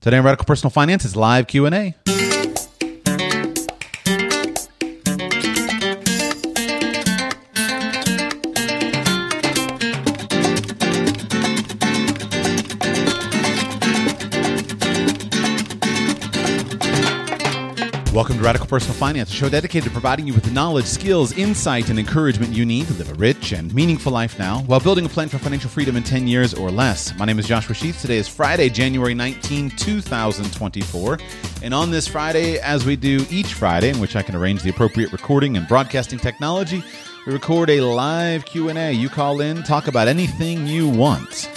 Today on Radical Personal Finance is live Q&A. Radical Personal Finance, a show dedicated to providing you with the knowledge, skills, insight, and encouragement you need to live a rich and meaningful life now while building a plan for financial freedom in 10 years or less. My name is Joshua Sheets. Today is Friday, January 19, 2024. And on this Friday, as we do each Friday, in which I can arrange the appropriate recording and broadcasting technology, we record a live Q&A. You call in, talk about anything you want.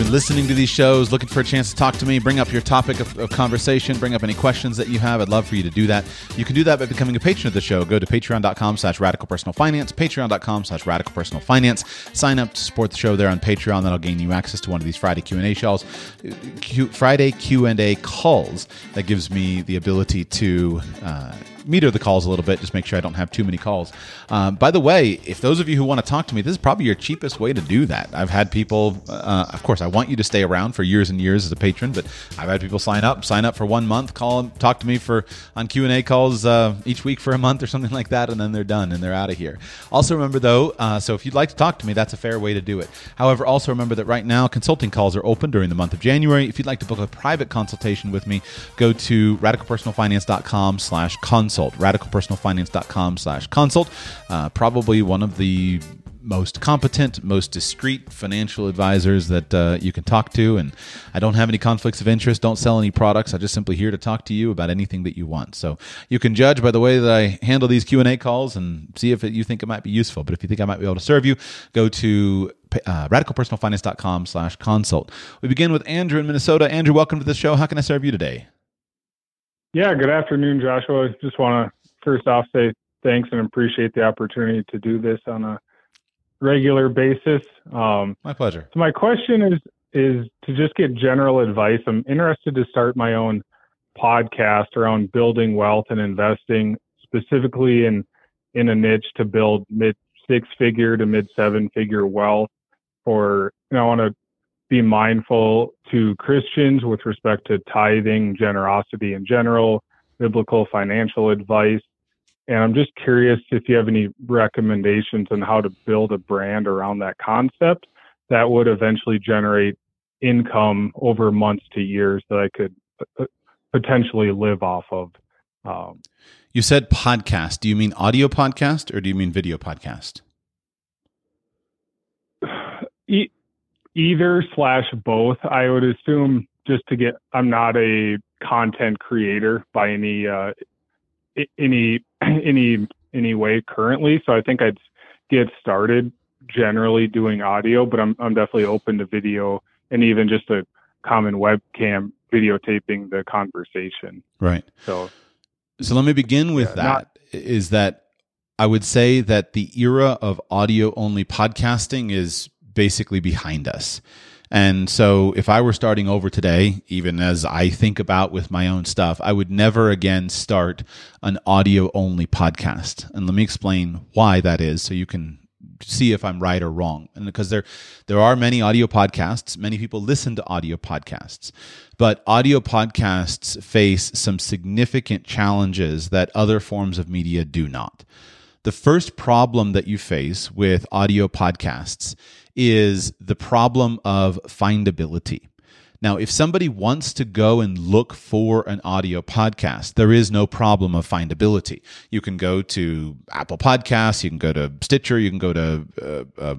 You've been listening to these shows, looking for a chance to talk to me, bring up your topic of, of, conversation, bring up any questions that you have, I'd love for you to do that. You can do that by becoming a patron of the show. Go to patreon.com slash radical personal finance, patreon.com slash radical personal finance. Sign up to support the show there on Patreon. That'll gain you access to one of these Friday Q&A shows, Q, Friday Q&A calls. That gives me the ability to... Uh, meter the calls a little bit, just make sure I don't have too many calls. Um, by the way, if those of you who want to talk to me, this is probably your cheapest way to do that. I've had people, uh, of course, I want you to stay around for years and years as a patron, but I've had people sign up, sign up for one month, call, talk to me for on Q and A calls uh, each week for a month or something like that, and then they're done and they're out of here. Also remember though, uh, so if you'd like to talk to me, that's a fair way to do it. However, also remember that right now consulting calls are open during the month of January. If you'd like to book a private consultation with me, go to radicalpersonalfinance.com/consult. Radicalpersonal personalfinance.com slash consult. Uh, probably one of the most competent, most discreet financial advisors that uh, you can talk to. And I don't have any conflicts of interest, don't sell any products. I'm just simply here to talk to you about anything that you want. So you can judge by the way that I handle these Q&A calls and see if it, you think it might be useful. But if you think I might be able to serve you, go to uh, radicalpersonalfinance.com slash consult. We begin with Andrew in Minnesota. Andrew, welcome to the show. How can I serve you today? Yeah, good afternoon, Joshua. I just want to first off say thanks and appreciate the opportunity to do this on a regular basis. Um, my pleasure. So my question is is to just get general advice. I'm interested to start my own podcast around building wealth and investing, specifically in in a niche to build mid six figure to mid seven figure wealth. For you know, I want to be mindful to Christians with respect to tithing, generosity in general, biblical financial advice, and I'm just curious if you have any recommendations on how to build a brand around that concept that would eventually generate income over months to years that I could uh, potentially live off of. Um, you said podcast. Do you mean audio podcast or do you mean video podcast? Either slash both. I would assume just to get. I'm not a content creator by any uh, any any any way currently. So I think I'd get started generally doing audio, but I'm I'm definitely open to video and even just a common webcam videotaping the conversation. Right. So so let me begin with yeah, that. Not, is that I would say that the era of audio only podcasting is basically behind us. And so if I were starting over today, even as I think about with my own stuff, I would never again start an audio only podcast. And let me explain why that is so you can see if I'm right or wrong. And because there there are many audio podcasts, many people listen to audio podcasts. But audio podcasts face some significant challenges that other forms of media do not. The first problem that you face with audio podcasts is the problem of findability. Now, if somebody wants to go and look for an audio podcast, there is no problem of findability. You can go to Apple Podcasts, you can go to Stitcher, you can go to uh, uh,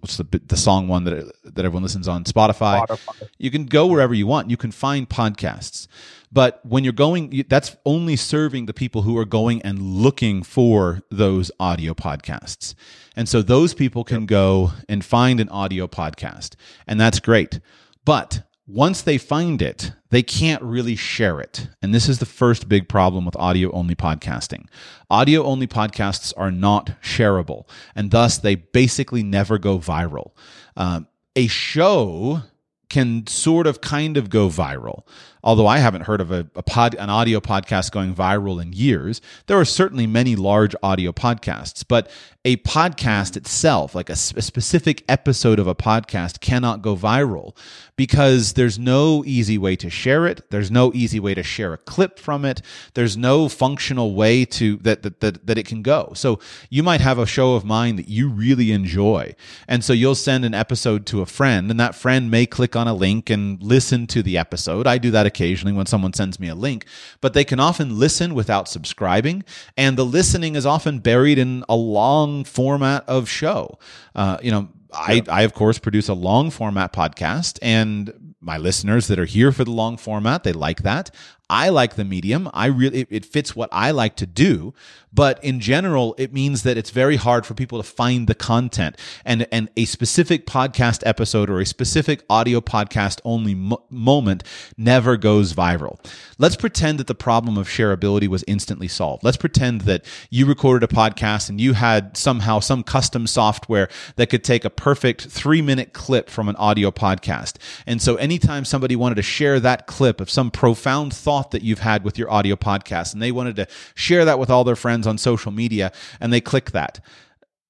what's the the song one that that everyone listens on Spotify. Spotify. You can go wherever you want. You can find podcasts. But when you're going, that's only serving the people who are going and looking for those audio podcasts. And so those people can yep. go and find an audio podcast, and that's great. But once they find it, they can't really share it. And this is the first big problem with audio only podcasting. Audio only podcasts are not shareable, and thus they basically never go viral. Um, a show can sort of kind of go viral. Although I haven't heard of a, a pod, an audio podcast going viral in years, there are certainly many large audio podcasts. But a podcast itself, like a, a specific episode of a podcast, cannot go viral because there's no easy way to share it. There's no easy way to share a clip from it. There's no functional way to that that that, that it can go. So you might have a show of mine that you really enjoy, and so you'll send an episode to a friend, and that friend may click on a link and listen to the episode. I do that occasionally when someone sends me a link, but they can often listen without subscribing, and the listening is often buried in a long format of show. Uh, you know, I, I of course produce a long format podcast and my listeners that are here for the long format they like that I like the medium. I really it, it, fits what I like to do, but in general, it means that it's very hard for people to find the content and and a specific podcast episode or a specific audio podcast only mo- moment never goes viral. Let's pretend that the problem of shareability was instantly solved. Let's pretend that you recorded a podcast and you had somehow some custom software that could take a perfect 3-minute clip from an audio podcast. And so anytime somebody wanted to share that clip of some profound thought thought that you've had with your audio podcast and they wanted to share that with all their friends on social media and they click that,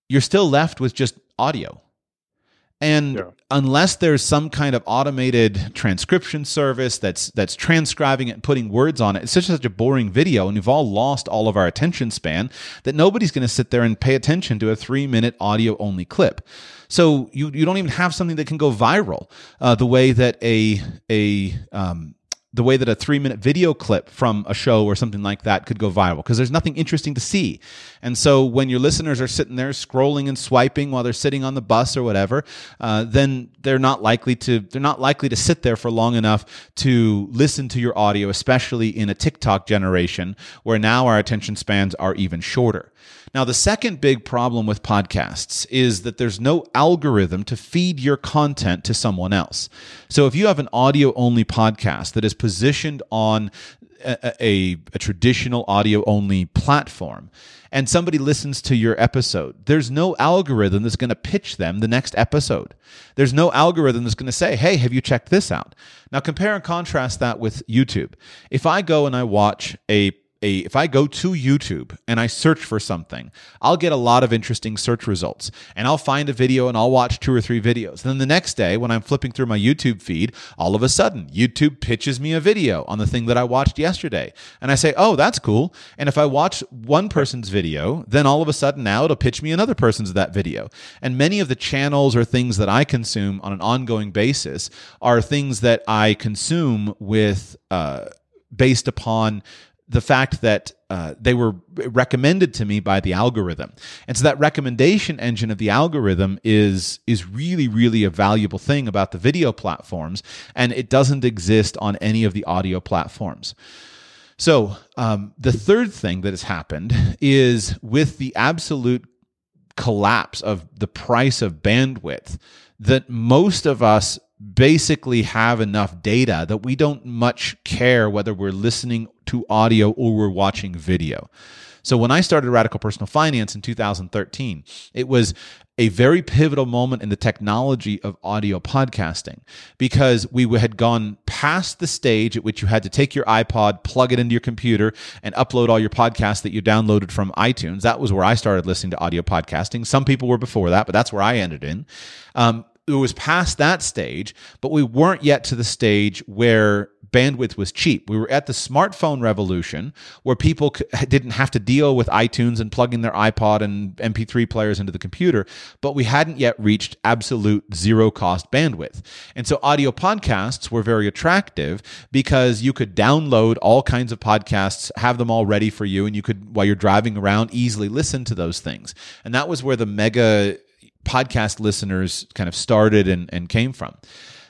you're still left with just audio. And yeah. unless there's some kind of automated transcription service that's that's transcribing it and putting words on it, it's such such a boring video, and we've all lost all of our attention span that nobody's going to sit there and pay attention to a three minute audio only clip. So you you don't even have something that can go viral uh, the way that a a um, the way that a three minute video clip from a show or something like that could go viral because there's nothing interesting to see. And so when your listeners are sitting there scrolling and swiping while they're sitting on the bus or whatever, uh, then they're not likely to they're not likely to sit there for long enough to listen to your audio, especially in a TikTok generation where now our attention spans are even shorter. Now, the second big problem with podcasts is that there's no algorithm to feed your content to someone else. So if you have an audio only podcast that is positioned on a, a, a traditional audio only platform, and somebody listens to your episode, there's no algorithm that's going to pitch them the next episode. There's no algorithm that's going to say, hey, have you checked this out? Now, compare and contrast that with YouTube. If I go and I watch a a if I go to YouTube and I search for something, I'll get a lot of interesting search results. And I'll find a video and I'll watch two or three videos. Then the next day when I'm flipping through my YouTube feed, all of a sudden YouTube pitches me a video on the thing that I watched yesterday. And I say, "Oh, that's cool." And if I watch one person's video, then all of a sudden now it'll pitch me another person's that video. And many of the channels or things that I consume on an ongoing basis are things that I consume with uh, based upon the fact that uh, they were recommended to me by the algorithm. And so that recommendation engine of the algorithm is is really really a valuable thing about the video platforms and it doesn't exist on any of the audio platforms. So um, the third thing that has happened is with the absolute collapse of the price of bandwidth that most of us basically have enough data that we don't much care whether we're listening to audio or we're watching video. So when I started Radical Personal Finance in 2013, it was a very pivotal moment in the technology of audio podcasting because we had gone past the stage at which you had to take your iPod, plug it into your computer, and upload all your podcasts that you downloaded from iTunes. That was where I started listening to audio podcasting. Some people were before that, but that's where I ended in. Um, it was past that stage, but we weren't yet to the stage where bandwidth was cheap. We were at the smartphone revolution where people didn't have to deal with iTunes and plugging their iPod and MP3 players into the computer, but we hadn't yet reached absolute zero cost bandwidth. And so audio podcasts were very attractive because you could download all kinds of podcasts, have them all ready for you, and you could, while you're driving around, easily listen to those things. And that was where the mega podcast listeners kind of started and, and came from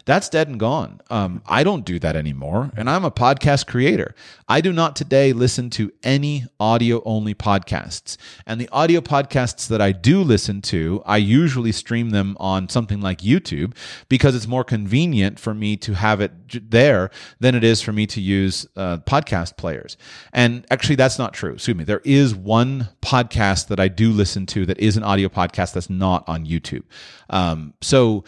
that's dead and gone. Um, I don't do that anymore, and I'm a podcast creator. I do not today listen to any audio only podcasts. And the audio podcasts that I do listen to, I usually stream them on something like YouTube because it's more convenient for me to have it there than it is for me to use uh, podcast players. And actually, that's not true. Excuse me. There is one podcast that I do listen to that is an audio podcast that's not on YouTube. Um, so,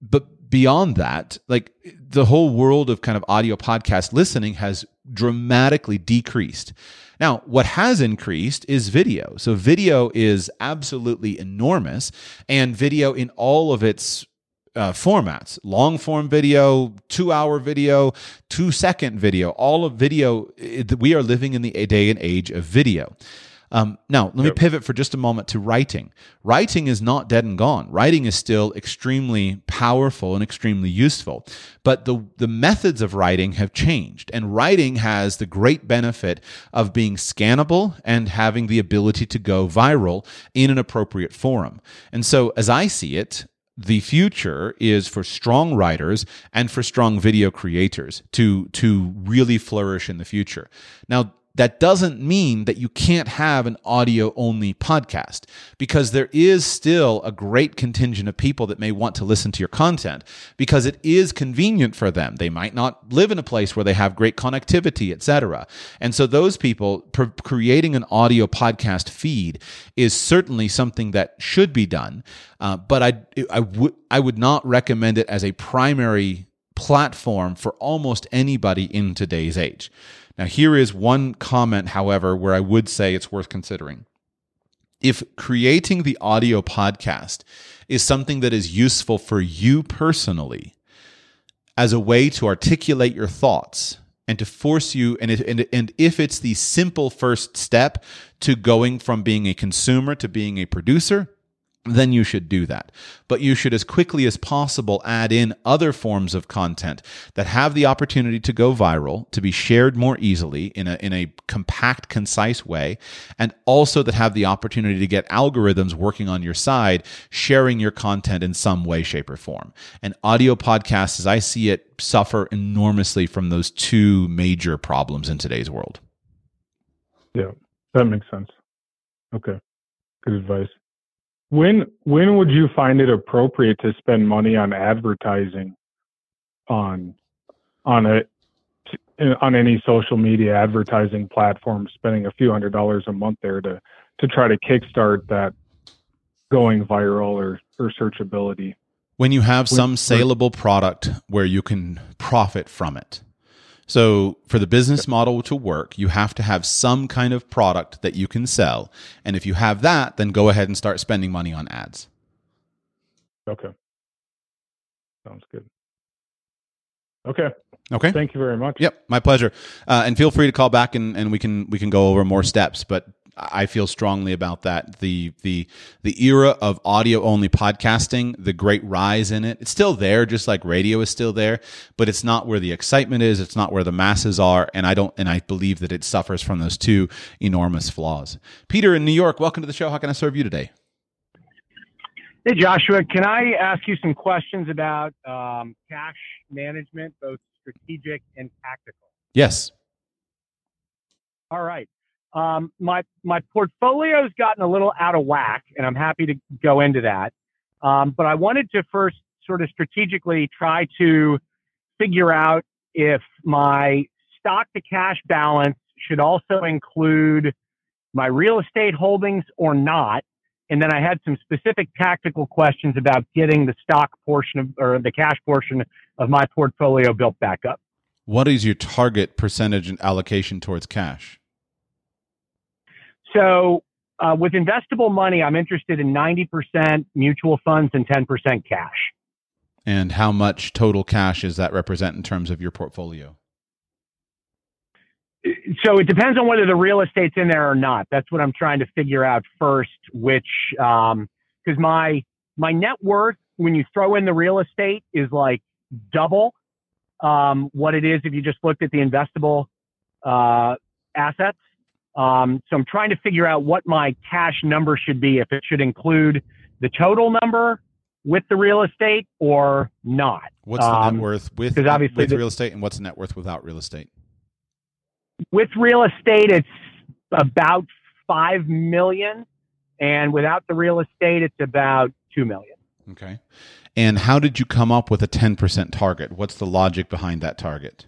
but beyond that, like the whole world of kind of audio podcast listening has dramatically decreased. Now, what has increased is video. So, video is absolutely enormous, and video in all of its uh, formats long form video, two hour video, two second video, all of video. We are living in the day and age of video. Um, now, let yep. me pivot for just a moment to writing. Writing is not dead and gone. Writing is still extremely powerful and extremely useful. But the, the methods of writing have changed. And writing has the great benefit of being scannable and having the ability to go viral in an appropriate forum. And so, as I see it, the future is for strong writers and for strong video creators to to really flourish in the future. Now, that doesn't mean that you can't have an audio only podcast because there is still a great contingent of people that may want to listen to your content because it is convenient for them. They might not live in a place where they have great connectivity, etc. And so those people creating an audio podcast feed is certainly something that should be done. Uh, but I, I would, I would not recommend it as a primary platform for almost anybody in today's age. Now, here is one comment, however, where I would say it's worth considering. If creating the audio podcast is something that is useful for you personally as a way to articulate your thoughts and to force you, and, it, and, and if it's the simple first step to going from being a consumer to being a producer, then you should do that. But you should, as quickly as possible, add in other forms of content that have the opportunity to go viral, to be shared more easily in a, in a compact, concise way, and also that have the opportunity to get algorithms working on your side, sharing your content in some way, shape, or form. And audio podcasts, as I see it, suffer enormously from those two major problems in today's world. Yeah, that makes sense. Okay. Good advice. When when would you find it appropriate to spend money on advertising on on a on any social media advertising platform, spending a few hundred dollars a month there to to try to kickstart that going viral or or searchability? When you have some saleable product where you can profit from it. So, for the business model to work, you have to have some kind of product that you can sell. And if you have that, then go ahead and start spending money on ads. Okay. Sounds good. Okay. Okay. Thank you very much. Yep, my pleasure. Uh, and feel free to call back and, and we can we can go over more steps. But I feel strongly about that. The the the era of audio only podcasting, the great rise in it, it's still there, just like radio is still there, but it's not where the excitement is. It's not where the masses are, and I don't and I believe that it suffers from those two enormous flaws. Peter in New York, welcome to the show. How can I serve you today? Hey Joshua, can I ask you some questions about um, cash management, both strategic and tactical? Yes. All right. Um, my my portfolio's gotten a little out of whack, and I'm happy to go into that. Um, but I wanted to first sort of strategically try to figure out if my stock to cash balance should also include my real estate holdings or not. And then I had some specific tactical questions about getting the stock portion of, or the cash portion of my portfolio built back up. What is your target percentage and allocation towards cash? So uh, with investable money, I'm interested in 90% mutual funds and 10% cash. And how much total cash does that represent in terms of your portfolio? So it depends on whether the real estate's in there or not. That's what I'm trying to figure out first. Which, because um, my my net worth when you throw in the real estate is like double um, what it is if you just looked at the investable uh, assets. Um, so I'm trying to figure out what my cash number should be, if it should include the total number with the real estate or not. What's the um, net worth with, obviously with the, real estate and what's the net worth without real estate? With real estate, it's about 5 million. And without the real estate, it's about 2 million. Okay. And how did you come up with a 10% target? What's the logic behind that target?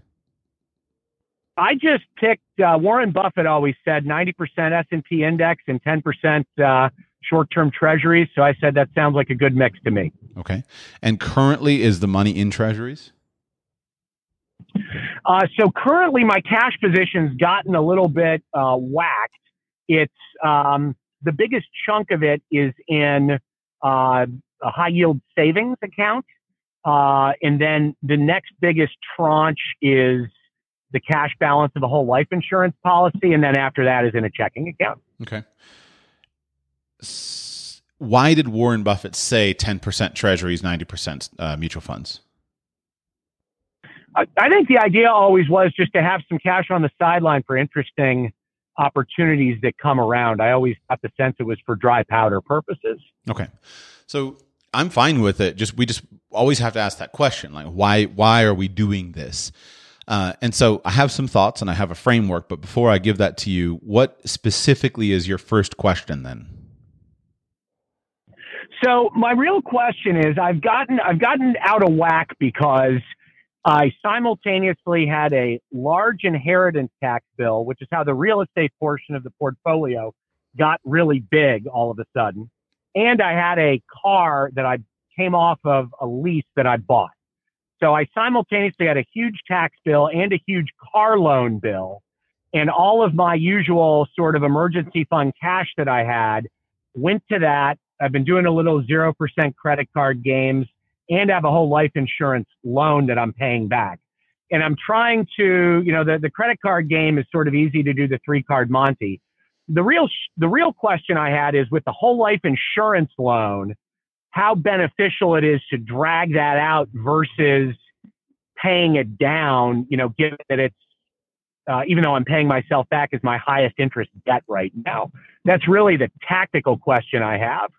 I just picked uh, Warren Buffett always said 90% S&P index and 10% uh, short term treasuries. So I said that sounds like a good mix to me. Okay. And currently, is the money in treasuries? Uh, so currently, my cash position's gotten a little bit uh, whacked. It's um, the biggest chunk of it is in uh, a high yield savings account. Uh, and then the next biggest tranche is the cash balance of a whole life insurance policy. And then after that is in a checking account. Okay. Why did Warren Buffett say 10% treasuries, 90% uh, mutual funds? I, I think the idea always was just to have some cash on the sideline for interesting opportunities that come around. I always got the sense it was for dry powder purposes. Okay. So I'm fine with it. Just we just always have to ask that question, like why why are we doing this? Uh, and so I have some thoughts and I have a framework. But before I give that to you, what specifically is your first question then? So my real question is, I've gotten I've gotten out of whack because I simultaneously had a large inheritance tax bill, which is how the real estate portion of the portfolio got really big all of a sudden. And I had a car that I came off of a lease that I bought. So I simultaneously had a huge tax bill and a huge car loan bill. And all of my usual sort of emergency fund cash that I had went to that. I've been doing a little 0% credit card games and have a whole life insurance loan that I'm paying back. And I'm trying to, you know, the, the credit card game is sort of easy to do the three card Monty. The real, the real question I had is with the whole life insurance loan, how beneficial it is to drag that out versus paying it down, you know, given that it's, uh, even though I'm paying myself back as my highest interest debt right now. That's really the tactical question I have.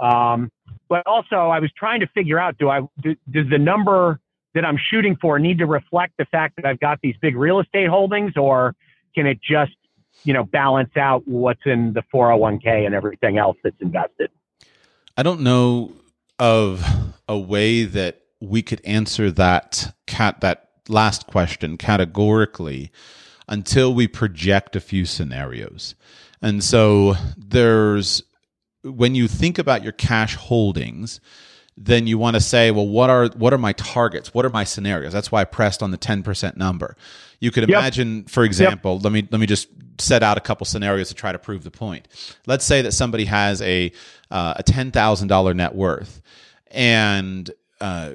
Um, but also, I was trying to figure out: do I do, does the number that I'm shooting for need to reflect the fact that I've got these big real estate holdings, or can it just, you know, balance out what's in the 401k and everything else that's invested? I don't know of a way that we could answer that cat that last question categorically until we project a few scenarios. And so there's when you think about your cash holdings, then you want to say, well, what are what are my targets? What are my scenarios? That's why I pressed on the 10% number. You could imagine, yep. for example, yep. let me let me just set out a couple scenarios to try to prove the point. Let's say that somebody has a uh, a ten thousand dollar net worth, and uh,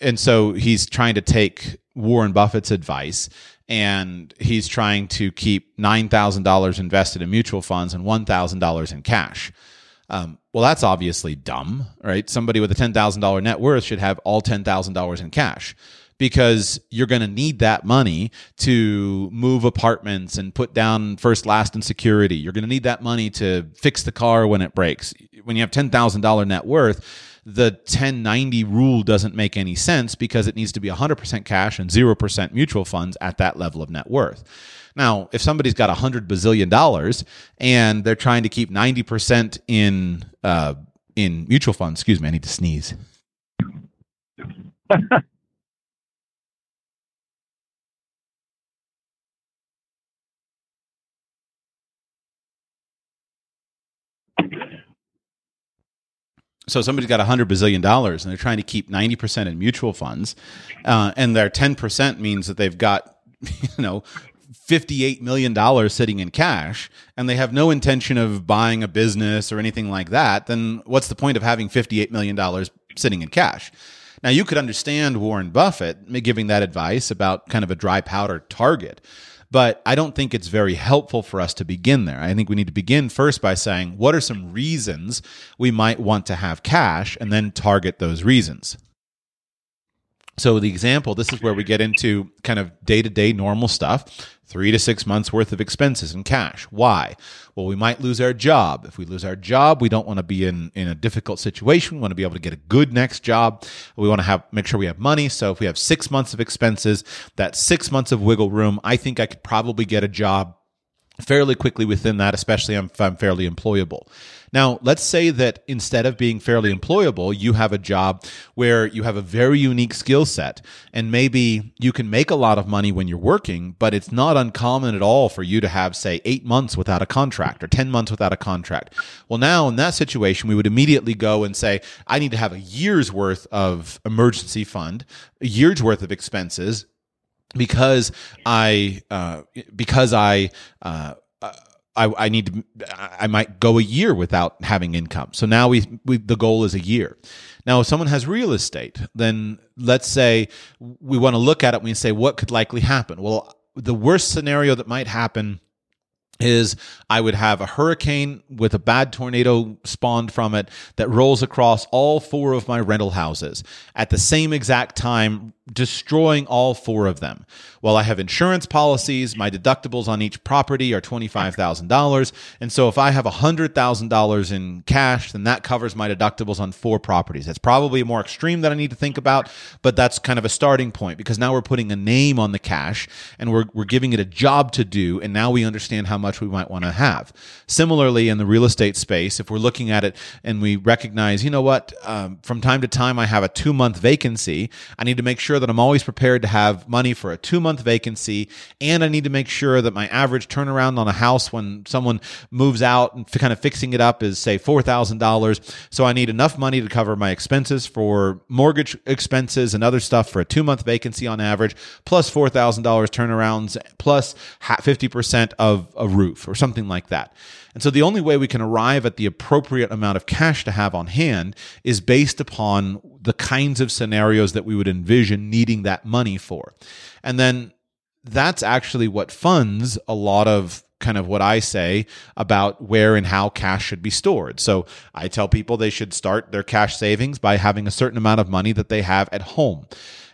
and so he's trying to take Warren Buffett's advice, and he's trying to keep nine thousand dollars invested in mutual funds and one thousand dollars in cash. Um, well, that's obviously dumb, right? Somebody with a $10,000 net worth should have all $10,000 in cash because you're going to need that money to move apartments and put down first, last, and security. You're going to need that money to fix the car when it breaks. When you have $10,000 net worth, the 1090 rule doesn't make any sense because it needs to be 100% cash and 0% mutual funds at that level of net worth. Now, if somebody's got a hundred bazillion dollars and they're trying to keep ninety percent in uh, in mutual funds, excuse me, I need to sneeze. so somebody's got a hundred bazillion dollars and they're trying to keep 90% in mutual funds uh, and their 10% means that they've got you know $58 million sitting in cash and they have no intention of buying a business or anything like that, then what's the point of having $58 million sitting in cash? Now, you could understand Warren Buffett giving that advice about kind of a dry powder target, but I don't think it's very helpful for us to begin there. I think we need to begin first by saying, what are some reasons we might want to have cash and then target those reasons? So, the example this is where we get into kind of day to day normal stuff three to six months worth of expenses in cash. Why? Well, we might lose our job. If we lose our job, we don't want to be in, in a difficult situation. We want to be able to get a good next job. We want to have make sure we have money. So if we have six months of expenses, that six months of wiggle room, I think I could probably get a job fairly quickly within that, especially if I'm fairly employable. Now, let's say that instead of being fairly employable, you have a job where you have a very unique skill set and maybe you can make a lot of money when you're working, but it's not uncommon at all for you to have, say, eight months without a contract or 10 months without a contract. Well, now in that situation, we would immediately go and say, I need to have a year's worth of emergency fund, a year's worth of expenses because I uh, because I. Uh, I, I, need to I might go a year without having income. So now we, we the goal is a year. Now if someone has real estate, then let's say we want to look at it and we say what could likely happen. Well, the worst scenario that might happen is I would have a hurricane with a bad tornado spawned from it that rolls across all four of my rental houses at the same exact time destroying all four of them. Well, I have insurance policies. My deductibles on each property are $25,000. And so if I have $100,000 in cash, then that covers my deductibles on four properties. That's probably more extreme that I need to think about, but that's kind of a starting point because now we're putting a name on the cash and we're, we're giving it a job to do. And now we understand how much we might want to have. Similarly, in the real estate space, if we're looking at it and we recognize, you know what, um, from time to time I have a two month vacancy, I need to make sure that I'm always prepared to have money for a two month vacancy. And I need to make sure that my average turnaround on a house when someone moves out and to kind of fixing it up is, say, $4,000. So I need enough money to cover my expenses for mortgage expenses and other stuff for a two month vacancy on average, plus $4,000 turnarounds, plus 50% of a roof or something like that. And so the only way we can arrive at the appropriate amount of cash to have on hand is based upon the kinds of scenarios that we would envision needing that money for. And then that's actually what funds a lot of kind of what I say about where and how cash should be stored. So I tell people they should start their cash savings by having a certain amount of money that they have at home.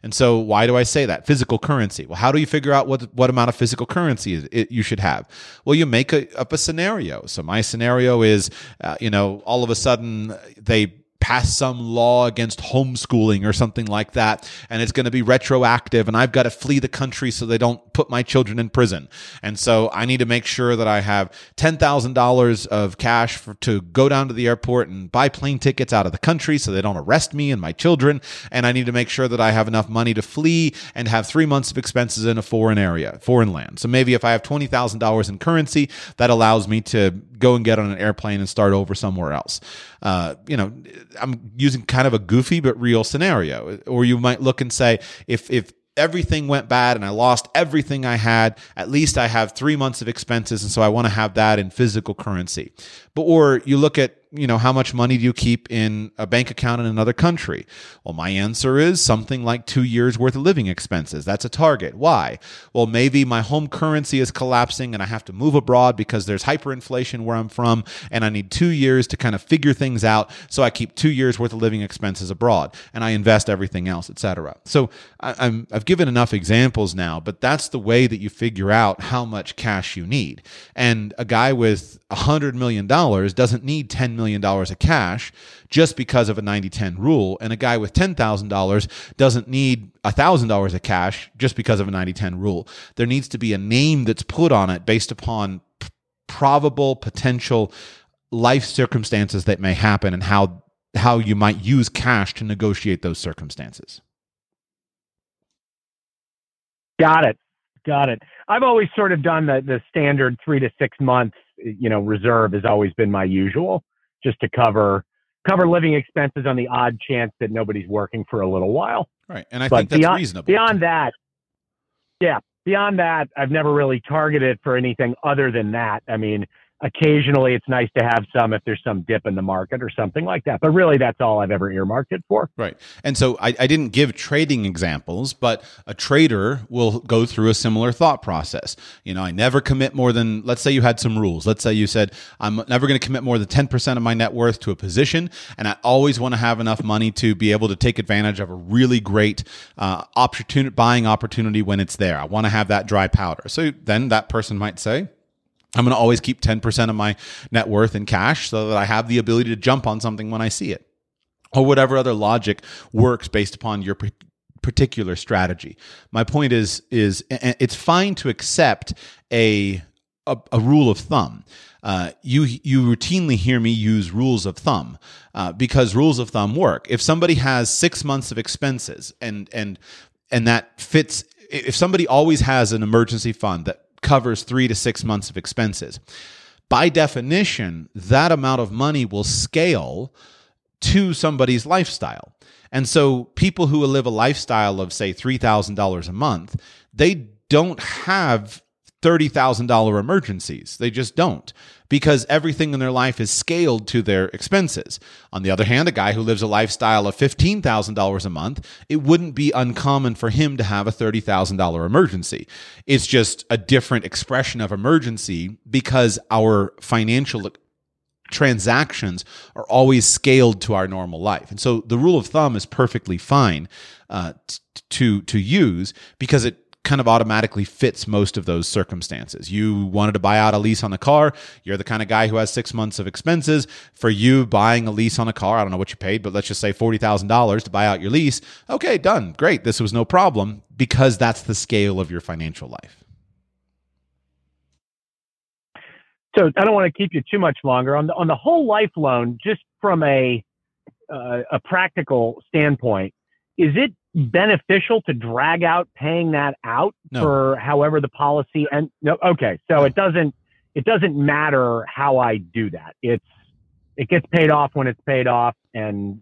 And so, why do I say that? Physical currency. Well, how do you figure out what what amount of physical currency it, you should have? Well, you make a, up a scenario. So my scenario is, uh, you know, all of a sudden they pass some law against homeschooling or something like that and it's going to be retroactive and I've got to flee the country so they don't put my children in prison. And so I need to make sure that I have $10,000 of cash for, to go down to the airport and buy plane tickets out of the country so they don't arrest me and my children and I need to make sure that I have enough money to flee and have 3 months of expenses in a foreign area, foreign land. So maybe if I have $20,000 in currency, that allows me to go and get on an airplane and start over somewhere else. Uh, you know, I'm using kind of a goofy but real scenario. Or you might look and say, if if everything went bad and I lost everything I had, at least I have three months of expenses. And so I want to have that in physical currency. But, or you look at you know, how much money do you keep in a bank account in another country? Well, my answer is something like two years worth of living expenses. That's a target. Why? Well, maybe my home currency is collapsing and I have to move abroad because there's hyperinflation where I'm from and I need two years to kind of figure things out. So I keep two years worth of living expenses abroad and I invest everything else, etc. So I, am I've given enough examples now, but that's the way that you figure out how much cash you need. And a guy with a hundred million dollars doesn't need $10 million million of cash just because of a 90 10 rule. And a guy with $10,000 doesn't need $1,000 of cash just because of a 90 10 rule. There needs to be a name that's put on it based upon p- probable potential life circumstances that may happen and how how you might use cash to negotiate those circumstances. Got it. Got it. I've always sort of done the the standard 3 to 6 months, you know, reserve has always been my usual just to cover cover living expenses on the odd chance that nobody's working for a little while. Right, and I but think that's beyond, reasonable. Beyond that, yeah, beyond that, I've never really targeted for anything other than that. I mean, occasionally it's nice to have some if there's some dip in the market or something like that. But really, that's all I've ever earmarked it for. Right. And so I, I, didn't give trading examples, but a trader will go through a similar thought process. You know, I never commit more than, let's say you had some rules. Let's say you said, I'm never going to commit more than 10% of my net worth to a position. And I always want to have enough money to be able to take advantage of a really great uh, opportunity, buying opportunity when it's there. I want to have that dry powder. So then that person might say, I'm going to always keep 10% of my net worth in cash so that I have the ability to jump on something when I see it. Or whatever other logic works based upon your particular strategy. My point is is it's fine to accept a a, a rule of thumb. Uh, you you routinely hear me use rules of thumb uh, because rules of thumb work. If somebody has six months of expenses and and and that fits, if somebody always has an emergency fund that covers three to six months of expenses, by definition, that amount of money will scale to somebody's lifestyle. And so people who live a lifestyle of say $3,000 a month, they don't have $30,000 emergencies. They just don't because everything in their life is scaled to their expenses. On the other hand, a guy who lives a lifestyle of $15,000 a month, it wouldn't be uncommon for him to have a $30,000 emergency. It's just a different expression of emergency because our financial transactions are always scaled to our normal life. And so the rule of thumb is perfectly fine uh, to to use because it kind of automatically fits most of those circumstances. You wanted to buy out a lease on the car. You're the kind of guy who has six months of expenses. For you, buying a lease on a car, I don't know what you paid, but let's just say $40,000 to buy out your lease. Okay, done. Great. This was no problem because that's the scale of your financial life. So I don't want to keep you too much longer on the on the whole life loan. Just from a uh, a practical standpoint, is it beneficial to drag out paying that out no. for however the policy and no okay so it doesn't it doesn't matter how i do that. It's it gets paid off when it's paid off and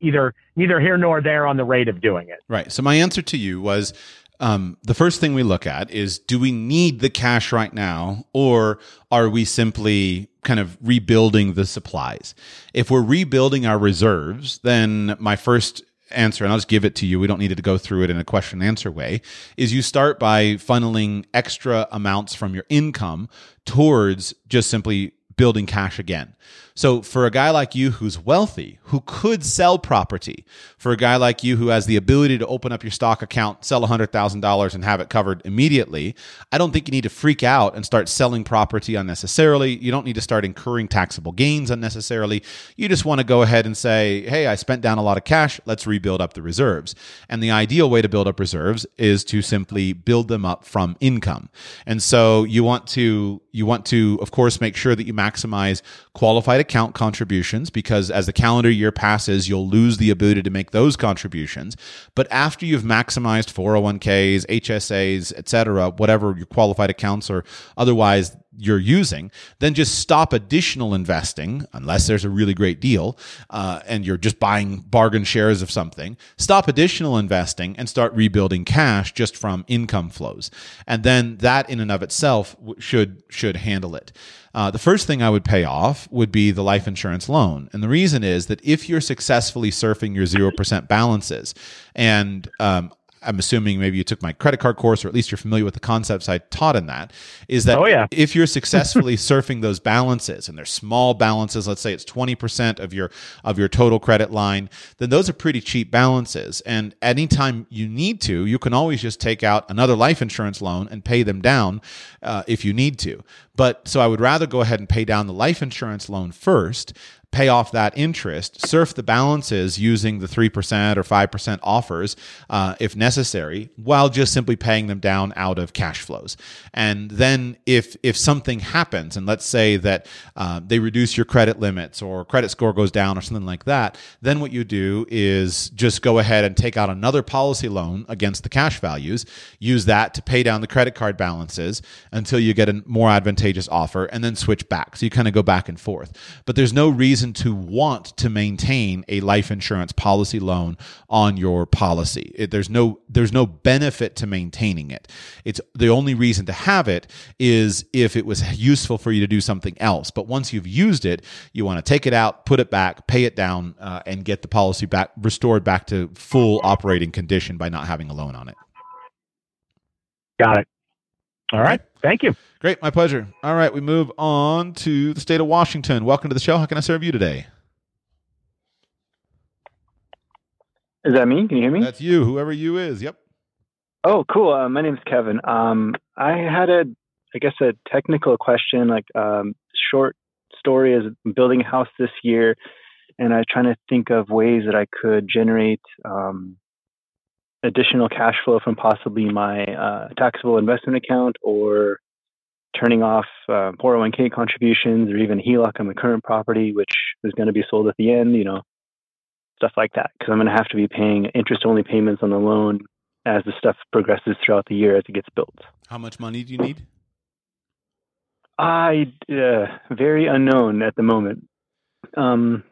either neither here nor there on the rate of doing it. Right so my answer to you was um, the first thing we look at is do we need the cash right now or are we simply kind of rebuilding the supplies? If we're rebuilding our reserves then my first answer, and I'll just give it to you. We don't need to go through it in a question and answer way. Is you start by funneling extra amounts from your income towards just simply building cash again. So for a guy like you who's wealthy, who could sell property, for a guy like you who has the ability to open up your stock account, sell $100,000 and have it covered immediately, I don't think you need to freak out and start selling property unnecessarily. You don't need to start incurring taxable gains unnecessarily. You just want to go ahead and say, "Hey, I spent down a lot of cash, let's rebuild up the reserves." And the ideal way to build up reserves is to simply build them up from income. And so you want to you want to of course make sure that you maximize qualified account contributions because as the calendar year passes, you'll lose the ability to make those contributions. But after you've maximized 401ks, HSAs, etc., whatever your qualified accounts or otherwise you're using, then just stop additional investing unless there's a really great deal uh, and you're just buying bargain shares of something. Stop additional investing and start rebuilding cash just from income flows, and then that in and of itself should should handle it. Uh, the first thing I would pay off would be the life insurance loan. And the reason is that if you're successfully surfing your 0% balances, and um, I'm assuming maybe you took my credit card course, or at least you're familiar with the concepts I taught in that. Is that oh, yeah. if you're successfully surfing those balances, and they're small balances, let's say it's 20% of your of your total credit line, then those are pretty cheap balances. And anytime you need to, you can always just take out another life insurance loan and pay them down uh, if you need to. But so I would rather go ahead and pay down the life insurance loan first pay off that interest, surf the balances using the 3% or 5% offers uh, if necessary, while just simply paying them down out of cash flows. And then if, if something happens, and let's say that uh, they reduce your credit limits or credit score goes down or something like that, then what you do is just go ahead and take out another policy loan against the cash values, use that to pay down the credit card balances until you get a more advantageous offer, and then switch back. So you kind of go back and forth. But there's no reason reason to want to maintain a life insurance policy loan on your policy. It, there's no there's no benefit to maintaining it. It's the only reason to have it is if it was useful for you to do something else. But once you've used it, you want to take it out, put it back, pay it down, uh, and get the policy back restored back to full operating condition by not having a loan on it. Got it. All right. Thank you. Great. My pleasure. All right. We move on to the state of Washington. Welcome to the show. How can I serve you today? Is that me? Can you hear me? That's you, whoever you is. Yep. Oh, cool. Uh, my name is Kevin. Um, I had a, I guess, a technical question, like um, short story is building a house this year, and I'm trying to think of ways that I could generate um, additional cash flow from possibly my uh, taxable investment account or turning off uh, 401k contributions or even HELOC on the current property, which is going to be sold at the end, you know, stuff like that. Because I'm going to have to be paying interest only payments on the loan as the stuff progresses throughout the year as it gets built. How much money do you need? I uh, very unknown at the moment. Um,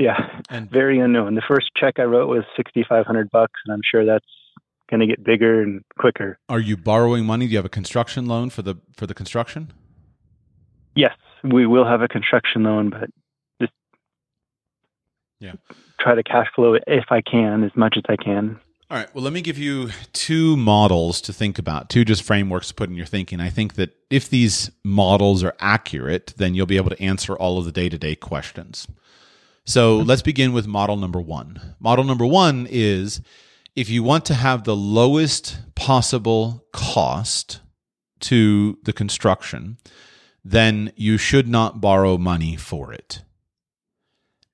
yeah, and very unknown. The first check I wrote was sixty five hundred bucks, and I'm sure that's going to get bigger and quicker. Are you borrowing money? Do you have a construction loan for the for the construction? Yes, we will have a construction loan, but just yeah, try to cash flow it if I can as much as I can. All right. Well, let me give you two models to think about, two just frameworks to put in your thinking. I think that if these models are accurate, then you'll be able to answer all of the day to day questions. So let's begin with model number one. Model number one is if you want to have the lowest possible cost to the construction, then you should not borrow money for it.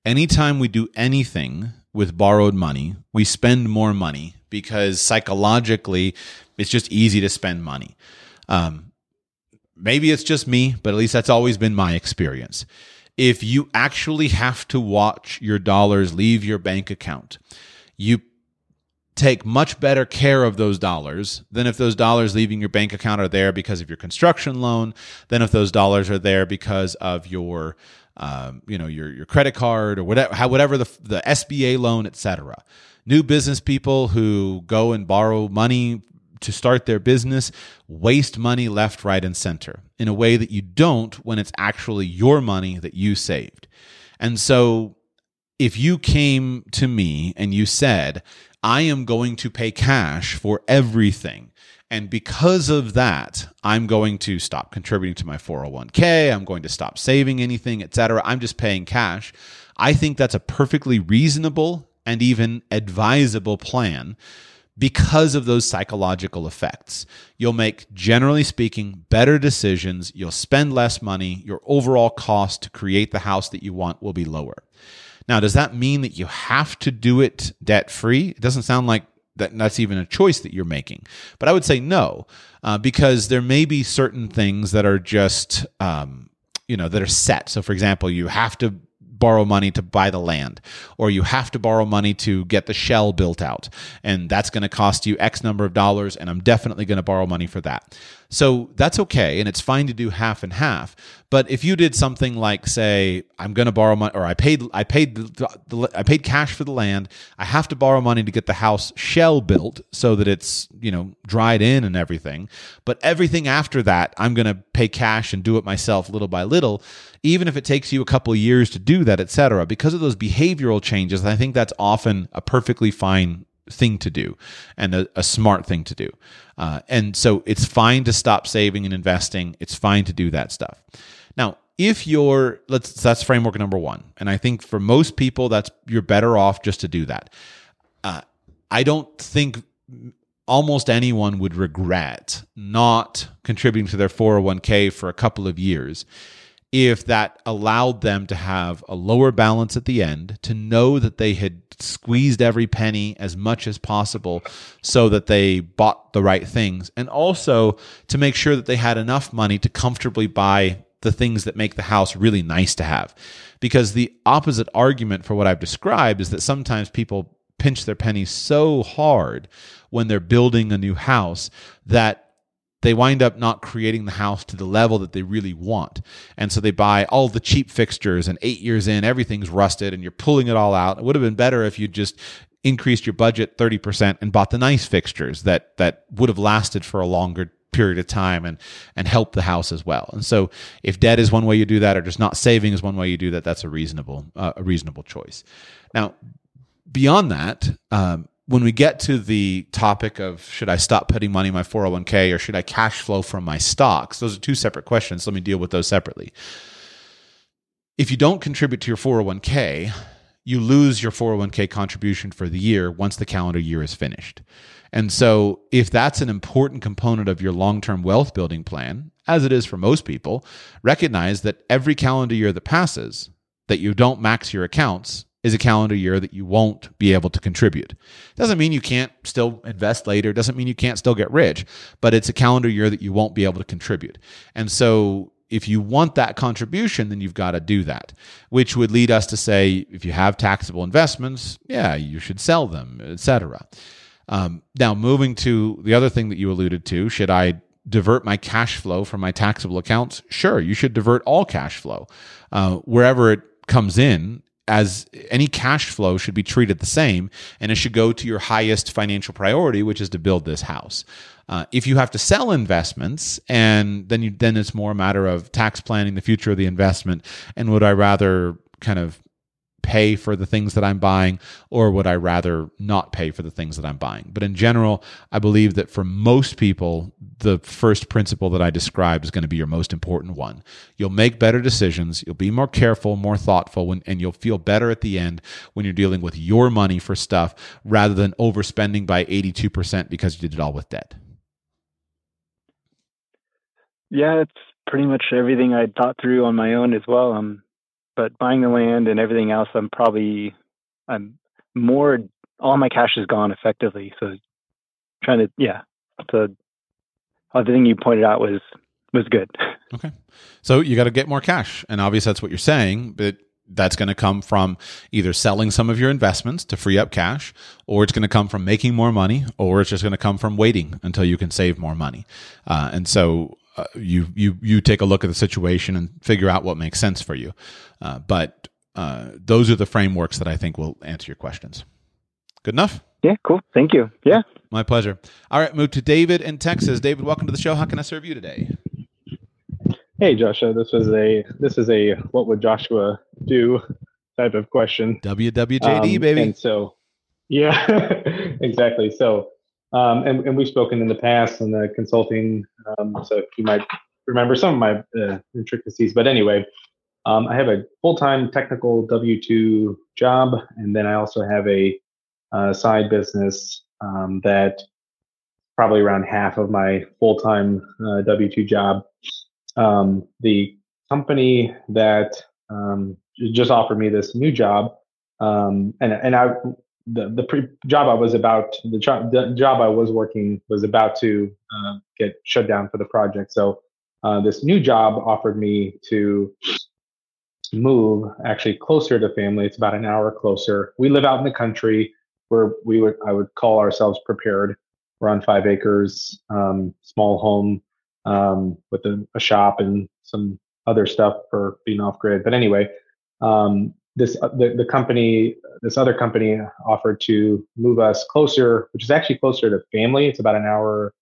Anytime we do anything with borrowed money, we spend more money because psychologically it's just easy to spend money. Um, maybe it's just me, but at least that's always been my experience. If you actually have to watch your dollars leave your bank account, you take much better care of those dollars than if those dollars leaving your bank account are there because of your construction loan, than if those dollars are there because of your um, you know your your credit card or whatever how, whatever the the SBA loan, etc. New business people who go and borrow money to start their business waste money left, right, and center in a way that you don't when it's actually your money that you saved. And so if you came to me and you said, I am going to pay cash for everything. And because of that, I'm going to stop contributing to my 401k. I'm going to stop saving anything, etc. I'm just paying cash. I think that's a perfectly reasonable and even advisable plan because of those psychological effects. You'll make, generally speaking, better decisions. You'll spend less money. Your overall cost to create the house that you want will be lower. Now, does that mean that you have to do it debt free? It doesn't sound like that that's even a choice that you're making. But I would say no, uh, because there may be certain things that are just, um, you know, that are set. So, for example, you have to borrow money to buy the land, or you have to borrow money to get the shell built out. And that's going to cost you X number of dollars, and I'm definitely going to borrow money for that. So that's okay, and it's fine to do half and half. But if you did something like, say, I'm going to borrow money, or I paid, I paid, the, the, I paid cash for the land. I have to borrow money to get the house shell built so that it's you know dried in and everything. But everything after that, I'm going to pay cash and do it myself, little by little even if it takes you a couple years to do that, et cetera, because of those behavioral changes, I think that's often a perfectly fine thing to do and a, a smart thing to do. Uh, and so it's fine to stop saving and investing. It's fine to do that stuff. Now, if you're let's that's framework number one, and I think for most people that's you're better off just to do that. Uh, I don't think almost anyone would regret not contributing to their 401k for a couple of years if that allowed them to have a lower balance at the end, to know that they had squeezed every penny as much as possible so that they bought the right things, and also to make sure that they had enough money to comfortably buy the things that make the house really nice to have. Because the opposite argument for what I've described is that sometimes people pinch their pennies so hard when they're building a new house that they wind up not creating the house to the level that they really want. And so they buy all the cheap fixtures, and eight years in, everything's rusted, and you're pulling it all out. It would have been better if you just increased your budget 30% and bought the nice fixtures that that would have lasted for a longer period of time and and help the house as well. And so if debt is one way you do that or just not saving is one way you do that, that's a reasonable uh, a reasonable choice. Now, beyond that, um, when we get to the topic of should I stop putting money in my 401k or should I cash flow from my stocks, those are two separate questions. Let me deal with those separately. If you don't contribute to your 401k, you lose your 401k contribution for the year once the calendar year is finished. And so, if that's an important component of your long term wealth building plan, as it is for most people, recognize that every calendar year that passes, that you don't max your accounts is a calendar year that you won't be able to contribute. Doesn't mean you can't still invest later, doesn't mean you can't still get rich, but it's a calendar year that you won't be able to contribute. And so if you want that contribution, then you've got to do that, which would lead us to say if you have taxable investments, yeah, you should sell them, etc. Um, now, moving to the other thing that you alluded to, should I divert my cash flow from my taxable accounts? Sure, you should divert all cash flow uh, wherever it comes in. As any cash flow should be treated the same, and it should go to your highest financial priority, which is to build this house. Uh, if you have to sell investments, and then you then it's more a matter of tax planning the future of the investment, and would I rather kind of pay for the things that I'm buying, or would I rather not pay for the things that I'm buying? But in general, I believe that for most people, the first principle that I described is going to be your most important one. You'll make better decisions, you'll be more careful, more thoughtful, when, and you'll feel better at the end when you're dealing with your money for stuff rather than overspending by 82% because you did it all with debt. Yeah, it's pretty much everything I thought through on my own as well. Um, but buying the land and everything else, I'm probably I'm more all my cash is gone effectively. So trying to yeah. So everything you pointed out was was good. Okay. So you got to get more cash, and obviously that's what you're saying, but that's going to come from either selling some of your investments to free up cash, or it's going to come from making more money, or it's just going to come from waiting until you can save more money. Uh, and so uh, you you you take a look at the situation and figure out what makes sense for you. Uh, but uh, those are the frameworks that I think will answer your questions. Good enough. Yeah, cool. Thank you. Yeah, my pleasure. All right, move to David in Texas. David, welcome to the show. How can I serve you today? Hey, Joshua. This was a this is a what would Joshua do type of question. WWJD, um, baby. And so, yeah, exactly. So um, and, and, we've spoken in the past in the consulting, um, so you might remember some of my uh, intricacies. But anyway, um, I have a full-time technical W-2 job, and then I also have a uh, side business um, that probably around half of my full-time uh, W-2 job. Um, the company that um, just offered me this new job, and and I the the pre- job I was about the, jo- the, job I was working was about to uh, get shut down for the project. So uh, this new job offered me to move actually closer to family. It's about an hour closer. We live out in the country where we would I would call ourselves prepared. We're on five acres, um, small home um, with a, a, shop and some other stuff for being off grid. But anyway, um, this uh, the, the company this other company offered to move us closer which is actually closer to family. It's about an hour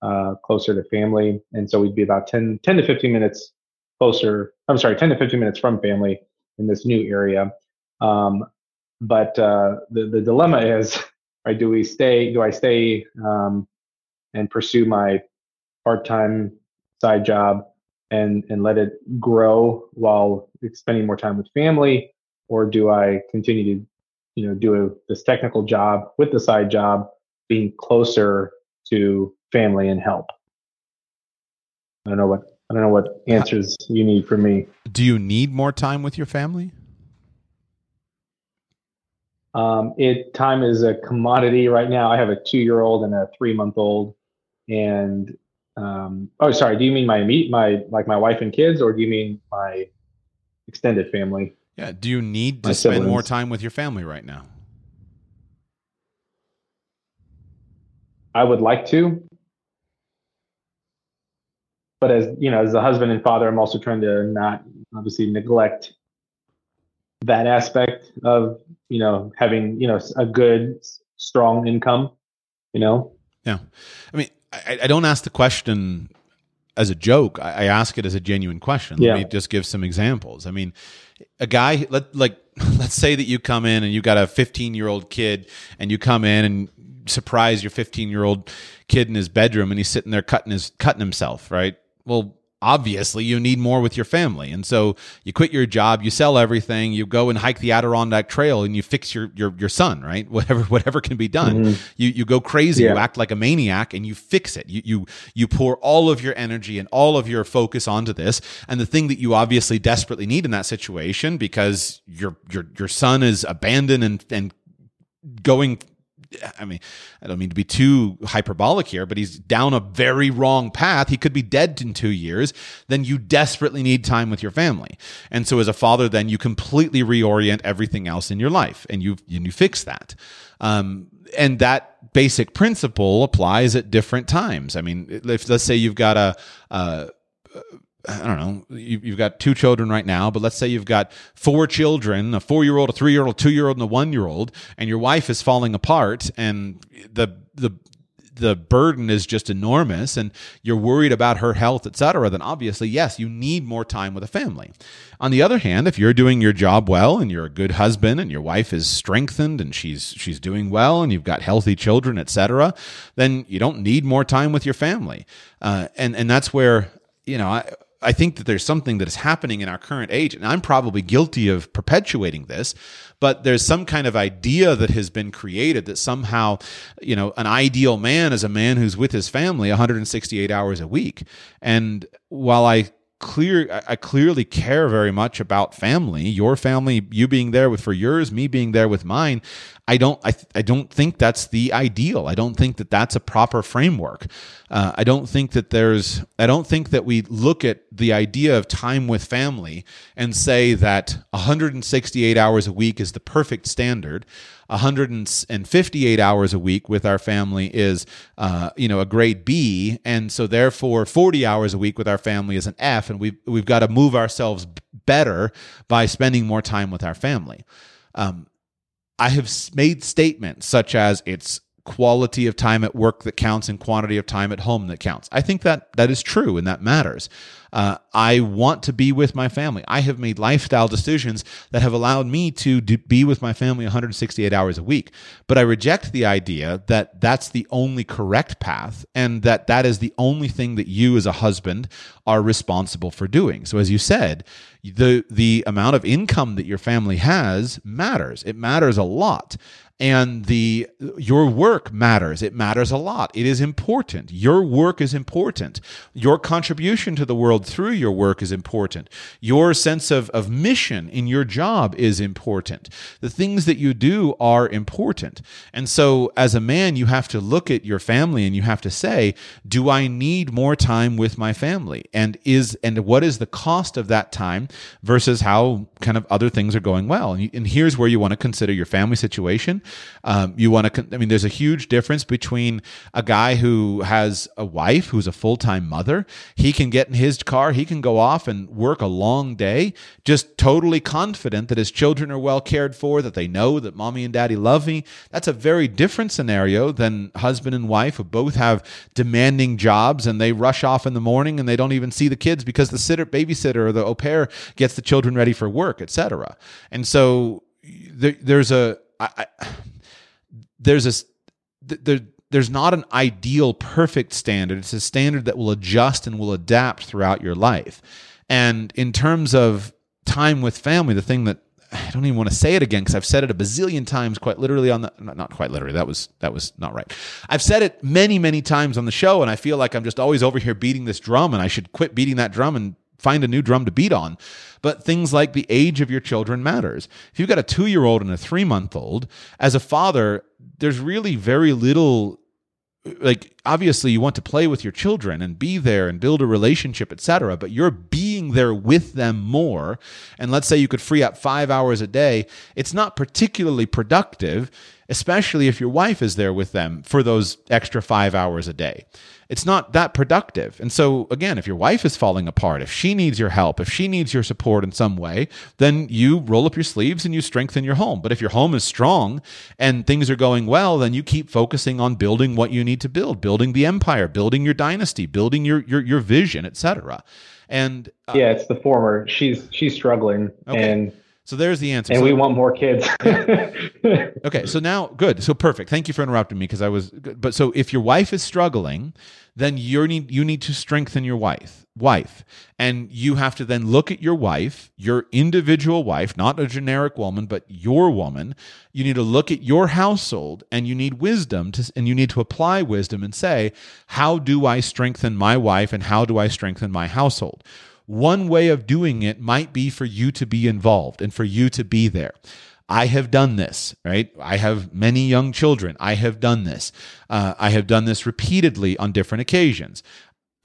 uh, closer to family. And so we'd be about 10, 10 to 15 minutes closer i'm sorry 10 to 15 minutes from family in this new area. Um, but uh, the, the dilemma is right do we stay do i stay um, and pursue my part-time side job and and let it grow while spending more time with family or do I continue to, you know, do a, this technical job with the side job, being closer to family and help? I don't know what I don't know what answers you need from me. Do you need more time with your family? Um, it time is a commodity right now. I have a two year old and a three month old, and um, oh, sorry. Do you mean my meet my like my wife and kids, or do you mean my extended family? Yeah. Do you need to spend more time with your family right now? I would like to. But as you know, as a husband and father, I'm also trying to not obviously neglect that aspect of, you know, having, you know, a good, strong income, you know? Yeah. I mean, I, I don't ask the question as a joke. I, I ask it as a genuine question. Yeah. Let me just give some examples. I mean, a guy let like let's say that you come in and you got a 15 year old kid and you come in and surprise your 15 year old kid in his bedroom and he's sitting there cutting his cutting himself right well obviously you need more with your family. And so you quit your job, you sell everything, you go and hike the Adirondack Trail and you fix your your, your son, right? Whatever whatever can be done. Mm-hmm. You you go crazy, yeah. you act like a maniac and you fix it. You you you pour all of your energy and all of your focus onto this. And the thing that you obviously desperately need in that situation because your your your son is abandoned and and going I mean, I don't mean to be too hyperbolic here, but he's down a very wrong path. He could be dead in two years. Then you desperately need time with your family. And so as a father, then you completely reorient everything else in your life and you, and you fix that. Um, and that basic principle applies at different times. I mean, if let's say you've got a, a I don't know, you, have got two children right now, but let's say you've got four children, a four year old, a three year old, a two year old, and a one year old, and your wife is falling apart and the, the, the burden is just enormous and you're worried about her health, etc., then obviously, yes, you need more time with a family. On the other hand, if you're doing your job well and you're a good husband and your wife is strengthened and she's she's doing well and you've got healthy children, etc., then you don't need more time with your family. Uh, and and that's where you know I I think that there's something that is happening in our current age, and I'm probably guilty of perpetuating this, but there's some kind of idea that has been created that somehow, you know, an ideal man is a man who's with his family 168 hours a week. And while I clear I clearly care very much about family, your family, you being there with for yours, me being there with mine. I don't I, I don't think that's the ideal. I don't think that that's a proper framework. Uh, I don't think that there's I don't think that we look at the idea of time with family and say that 168 hours a week is the perfect standard. 158 hours a week with our family is uh, you know a grade B and so therefore 40 hours a week with our family is an F and we've we've got to move ourselves better by spending more time with our family. Um, I have made statements such as it's quality of time at work that counts and quantity of time at home that counts. I think that that is true and that matters. Uh, I want to be with my family. I have made lifestyle decisions that have allowed me to do, be with my family 168 hours a week. But I reject the idea that that's the only correct path and that that is the only thing that you as a husband are responsible for doing. So as you said, the the amount of income that your family has matters. It matters a lot and the your work matters. It matters a lot. It is important. Your work is important. Your contribution to the world through your work is important. Your sense of, of mission in your job is important. The things that you do are important. And so as a man you have to look at your family and you have to say do i need more time with my family? And is and what is the cost of that time versus how kind of other things are going well? And, you, and here's where you want to consider your family situation um, you want to, I mean, there's a huge difference between a guy who has a wife who's a full time mother. He can get in his car, he can go off and work a long day, just totally confident that his children are well cared for, that they know that mommy and daddy love me. That's a very different scenario than husband and wife who both have demanding jobs and they rush off in the morning and they don't even see the kids because the sitter, babysitter or the au pair gets the children ready for work, etc. And so there, there's a I, there's a there, there's not an ideal perfect standard. It's a standard that will adjust and will adapt throughout your life. And in terms of time with family, the thing that I don't even want to say it again because I've said it a bazillion times, quite literally on the not quite literally. That was that was not right. I've said it many many times on the show, and I feel like I'm just always over here beating this drum, and I should quit beating that drum and find a new drum to beat on. But things like the age of your children matters. If you've got a two year old and a three month old, as a father, there's really very little like obviously you want to play with your children and be there and build a relationship etc but you're being there with them more and let's say you could free up 5 hours a day it's not particularly productive especially if your wife is there with them for those extra 5 hours a day it's not that productive. And so, again, if your wife is falling apart, if she needs your help, if she needs your support in some way, then you roll up your sleeves and you strengthen your home. But if your home is strong and things are going well, then you keep focusing on building what you need to build, building the empire, building your dynasty, building your your, your vision, etc. And uh, yeah, it's the former. She's she's struggling, okay. and So there's the answer. And so, we want more kids. okay, so now good. So perfect. Thank you for interrupting me because I was. good. But so if your wife is struggling, then you need you need to strengthen your wife wife and you have to then look at your wife your individual wife not a generic woman but your woman you need to look at your household and you need wisdom to and you need to apply wisdom and say how do i strengthen my wife and how do i strengthen my household one way of doing it might be for you to be involved and for you to be there I have done this, right? I have many young children. I have done this. Uh, I have done this repeatedly on different occasions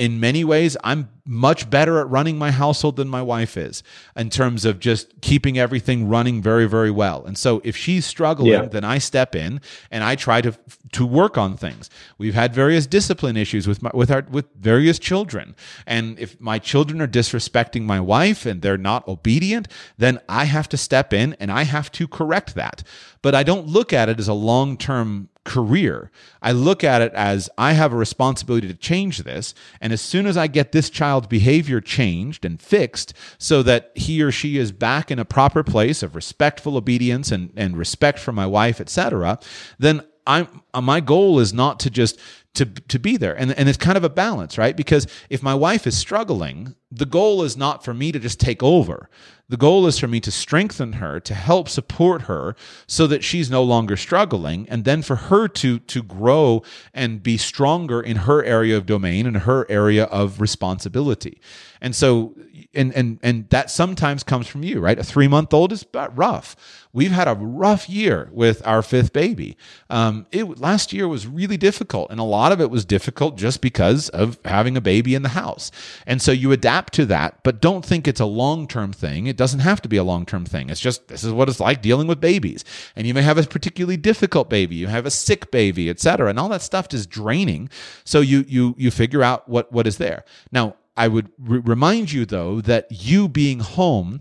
in many ways, I'm much better at running my household than my wife is in terms of just keeping everything running very, very well. And so if she's struggling, yeah. then I step in and I try to to work on things. We've had various discipline issues with my with our with various children. And if my children are disrespecting my wife and they're not obedient, then I have to step in and I have to correct that. But I don't look at it as a long-term career. I look at it as I have a responsibility to change this. And as soon as I get this child's behavior changed and fixed so that he or she is back in a proper place of respectful obedience and, and respect for my wife, etc., then I'm uh, my goal is not to just to to be there and and it's kind of a balance right because if my wife is struggling the goal is not for me to just take over. The goal is for me to strengthen her to help support her so that she's no longer struggling and then for her to to grow and be stronger in her area of domain and her area of responsibility. And so and and and that sometimes comes from you right? A 3 month old is rough. We've had a rough year with our fifth baby. Um, it last year was really difficult and a lot of it was difficult just because of having a baby in the house. And so you adapt to that but don't think it's a long-term thing. It doesn't have to be a long-term thing. It's just this is what it's like dealing with babies. And you may have a particularly difficult baby. You have a sick baby etc and all that stuff is draining. So you you you figure out what what is there. Now I would re- remind you, though, that you being home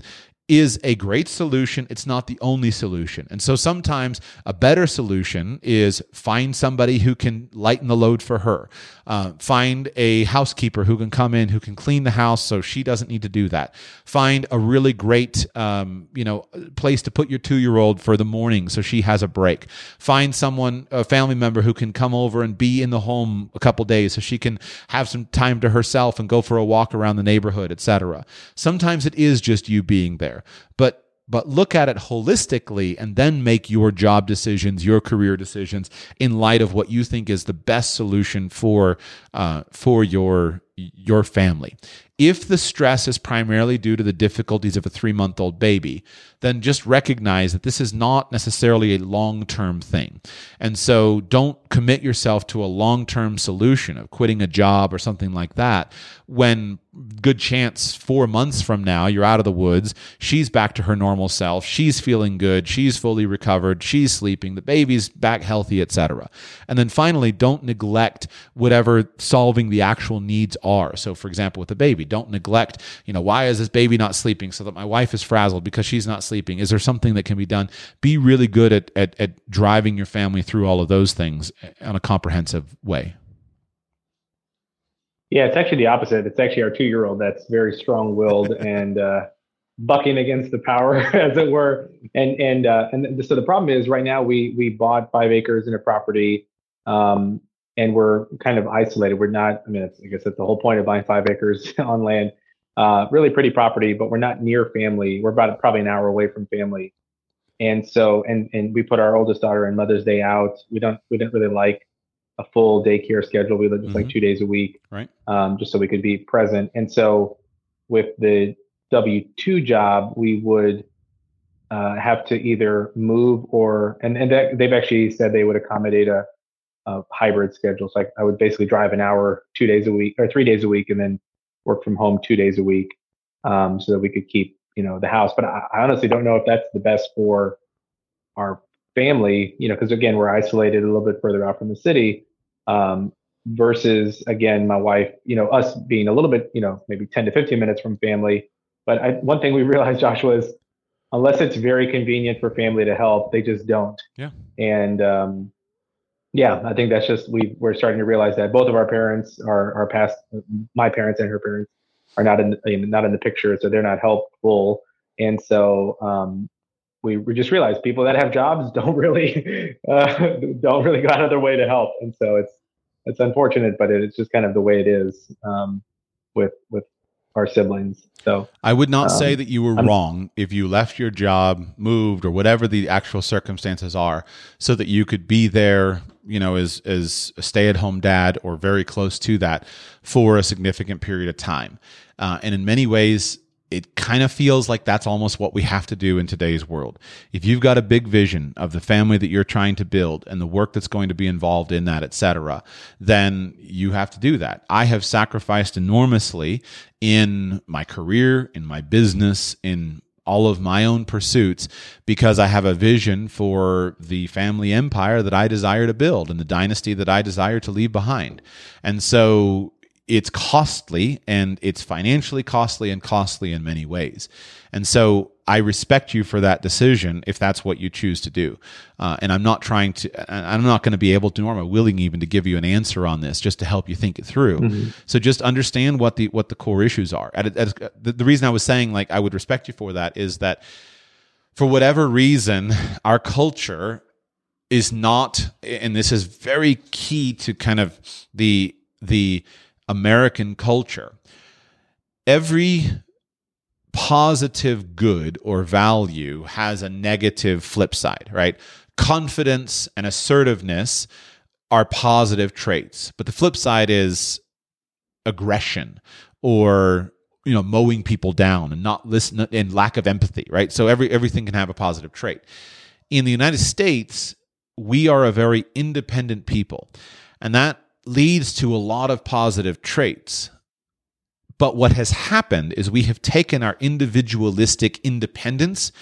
is a great solution. It's not the only solution. And so sometimes a better solution is find somebody who can lighten the load for her. Uh, find a housekeeper who can come in, who can clean the house so she doesn't need to do that. Find a really great, um, you know, place to put your two year old for the morning so she has a break. Find someone, a family member who can come over and be in the home a couple days so she can have some time to herself and go for a walk around the neighborhood, etc. Sometimes it is just you being there. But but look at it holistically and then make your job decisions, your career decisions in light of what you think is the best solution for uh, for your your family. If the stress is primarily due to the difficulties of a three month old baby, then just recognize that this is not necessarily a long term thing. And so don't commit yourself to a long term solution of quitting a job or something like that when good chance four months from now you're out of the woods she's back to her normal self she's feeling good she's fully recovered she's sleeping the baby's back healthy etc and then finally don't neglect whatever solving the actual needs are so for example with the baby don't neglect you know why is this baby not sleeping so that my wife is frazzled because she's not sleeping is there something that can be done be really good at, at, at driving your family through all of those things on a comprehensive way yeah, it's actually the opposite. It's actually our two-year-old that's very strong-willed and uh, bucking against the power, as it were. And and uh, and so the problem is right now we we bought five acres in a property, um, and we're kind of isolated. We're not. I mean, I guess that's the whole point of buying five acres on land. Uh, really pretty property, but we're not near family. We're about probably an hour away from family. And so, and and we put our oldest daughter and Mother's Day out. We don't we don't really like a full daycare schedule. We lived just mm-hmm. like two days a week, right? Um, just so we could be present. And so with the W two job, we would uh, have to either move or and and that, they've actually said they would accommodate a, a hybrid schedule. So I, I would basically drive an hour two days a week or three days a week, and then work from home two days a week, um, so that we could keep you know the house. But I, I honestly don't know if that's the best for our family, you know, because again, we're isolated a little bit further out from the city um, versus again my wife you know us being a little bit you know maybe 10 to 15 minutes from family. But I, one thing we realized joshua is unless it's very convenient for family to help they just don't. Yeah. And um, yeah i think that's just we we're starting to realize that both of our parents are our past my parents and her parents are not in not in the picture so they're not helpful And so um, we, we just realized people that have jobs don't really uh, don't really go out of their way to help, and so it's it's unfortunate, but it's just kind of the way it is um, with with our siblings. So I would not um, say that you were I'm, wrong if you left your job, moved, or whatever the actual circumstances are, so that you could be there, you know, as as a stay at home dad or very close to that for a significant period of time. Uh, and in many ways, it kind of feels like that's almost what we have to do in today's world. If you've got a big vision of the family that you're trying to build and the work that's going to be involved in that, etc., then you have to do that. I have sacrificed enormously in my career, in my business, in all of my own pursuits because I have a vision for the family empire that I desire to build and the dynasty that I desire to leave behind. And so it's costly and it's financially costly and costly in many ways. And so I respect you for that decision if that's what you choose to do. Uh, and I'm not trying to, I'm not going to be able to, nor am I willing even to give you an answer on this just to help you think it through. Mm-hmm. So just understand what the, what the core issues are. At, at, the, the reason I was saying like I would respect you for that is that for whatever reason, our culture is not, and this is very key to kind of the, the, American culture, every positive good or value has a negative flip side, right? Confidence and assertiveness are positive traits, but the flip side is aggression or you know mowing people down and not listen and lack of empathy, right? So every everything can have a positive trait. In the United States, we are a very independent people. And that leads to a lot of positive traits. But what has happened is we have taken our individualistic independence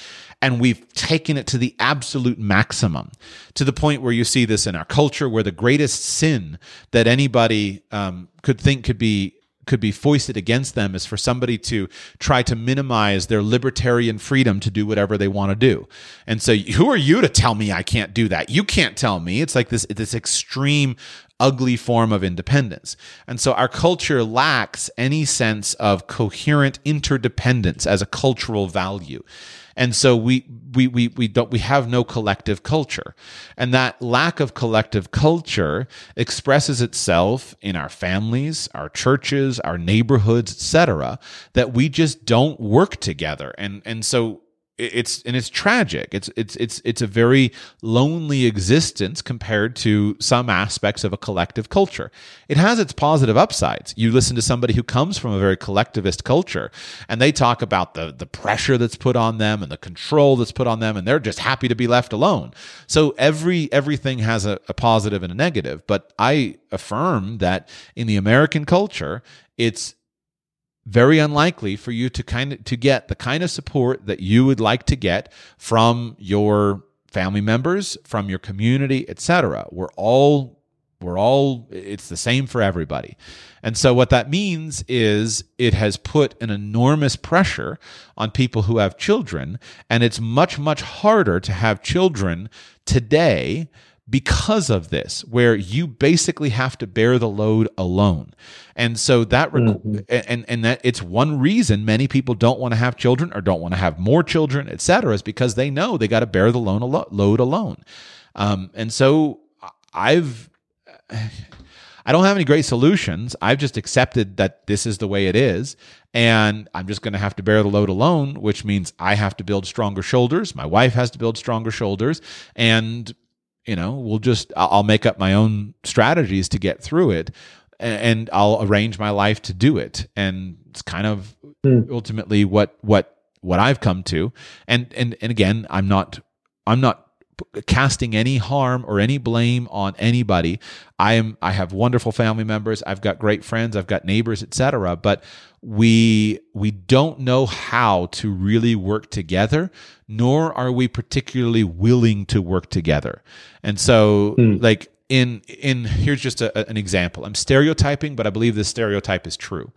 and we've taken it to the absolute maximum to the point where you see this in our culture where the greatest sin that anybody um, could think could be could be foisted against them is for somebody to try to minimize their libertarian freedom to do whatever they want to do. And so who are you to tell me I can't do that? You can't tell me. It's like this this extreme ugly form of independence. And so our culture lacks any sense of coherent interdependence as a cultural value. And so we we we we don't we have no collective culture. And that lack of collective culture expresses itself in our families, our churches, our neighborhoods, etc., that we just don't work together. And and so it's and it's tragic. It's it's it's it's a very lonely existence compared to some aspects of a collective culture. It has its positive upsides. You listen to somebody who comes from a very collectivist culture, and they talk about the the pressure that's put on them and the control that's put on them, and they're just happy to be left alone. So every everything has a, a positive and a negative. But I affirm that in the American culture, it's very unlikely for you to kind of to get the kind of support that you would like to get from your family members, from your community, etc. We're all we're all it's the same for everybody. And so what that means is it has put an enormous pressure on people who have children and it's much much harder to have children today because of this, where you basically have to bear the load alone. And so that, mm-hmm. and, and that it's one reason many people don't want to have children or don't want to have more children, et cetera, is because they know they got to bear the loan load alone. Um, and so I've, I don't have any great solutions. I've just accepted that this is the way it is. And I'm just going to have to bear the load alone, which means I have to build stronger shoulders. My wife has to build stronger shoulders. And you know we'll just i'll make up my own strategies to get through it and i'll arrange my life to do it and it's kind of mm. ultimately what what what i've come to and and and again i'm not i'm not casting any harm or any blame on anybody. I am i have wonderful family members. I've got great friends. I've got neighbors etc but we we don't know how to really work together nor are we particularly willing to work together. And so mm. like in in here's just a, an example. I'm stereotyping but i believe this stereotype is true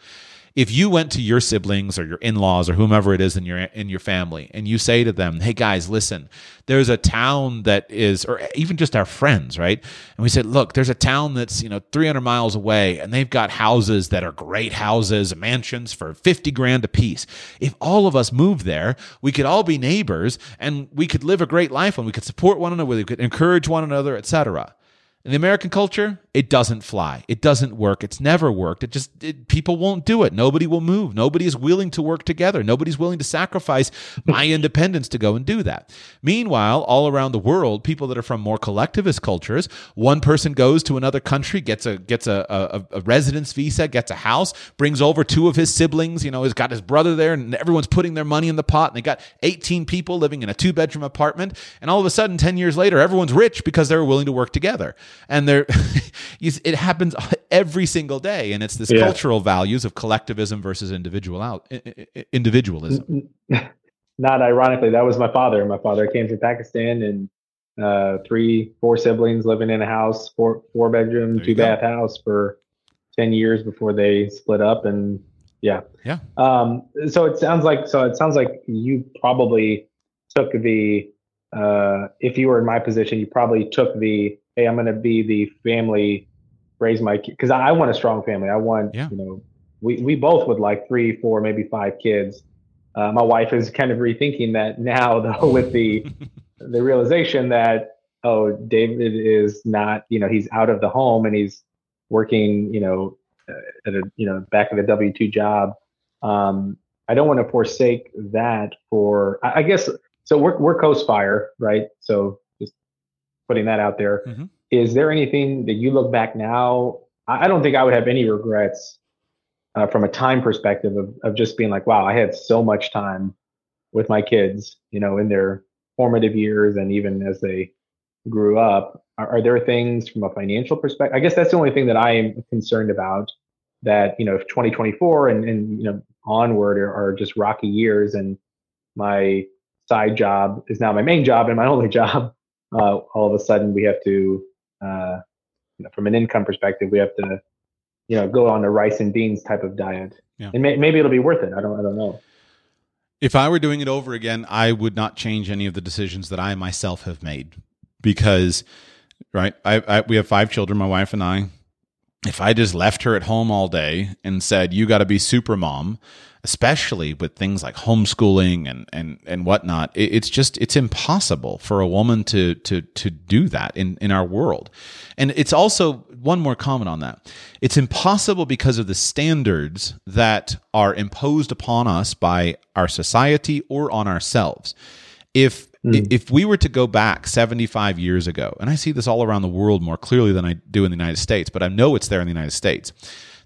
if you went to your siblings or your in-laws or whomever it is in your in your family and you say to them hey guys listen there's a town that is or even just our friends right? And we said look there's a town that's you know 300 miles away and they've got houses that are great houses mansions for 50 grand a piece if all of us moved there we could all be neighbors and we could live a great life and we could support one another we could encourage one another etc in the American culture, it doesn't fly. It doesn't work. It's never worked. It just it, people won't do it. Nobody will move. Nobody is willing to work together. Nobody's willing to sacrifice my independence to go and do that. Meanwhile, all around the world, people that are from more collectivist cultures, one person goes to another country, gets a gets a, a, a residence visa, gets a house, brings over two of his siblings. You know, he's got his brother there, and everyone's putting their money in the pot. And they got 18 people living in a two bedroom apartment, and all of a sudden, 10 years later, everyone's rich because they were willing to work together and there it happens every single day and it's this yeah. cultural values of collectivism versus individual out individualism. Not ironically that was my father. My father came from pakistan and uh, three four siblings living in a house four four bedroom two bath house for 10 years before they split up and yeah. Yeah. Um so it sounds like so it sounds like you probably took the uh if you were in my position you probably took the hey, I'm going to be the family, raise my kid. Because I want a strong family. I want, yeah. you know, we, we both would like three, four, maybe five kids. Uh, my wife is kind of rethinking that now, though, with the the realization that oh, David is not, you know, he's out of the home and he's working, you know, uh, at a you know back of a W two job. Um, I don't want to forsake that for. I, I guess so. We're we're co-spire, right? So putting that out there. Mm-hmm. Is there anything that you look back now? I, don't think I would have any regrets uh, from a time perspective of, of just being like, wow, I had so much time with my kids, you know, in their formative years and even as they grew up. Are, are there things from a financial perspective? I guess that's the only thing that I am concerned about that, you know, if 2024 and, and you know, onward are, are just rocky years and my side job is now my main job and my only job uh, all of a sudden we have to, uh, you know, from an income perspective, we have to, you know, go on a rice and beans type of diet. Yeah. And may, maybe it'll be worth it. I don't, I don't know. If I were doing it over again, I would not change any of the decisions that I myself have made because, right, I, I we have five children, my wife and I. If I just left her at home all day and said, "You got to be super mom," especially with things like homeschooling and and and whatnot. It, it's just it's impossible for a woman to to to do that in in our world. And it's also one more comment on that. It's impossible because of the standards that are imposed upon us by our society or on ourselves. If Mm. If we were to go back 75 years ago, and I see this all around the world more clearly than I do in the United States, but I know it's there in the United States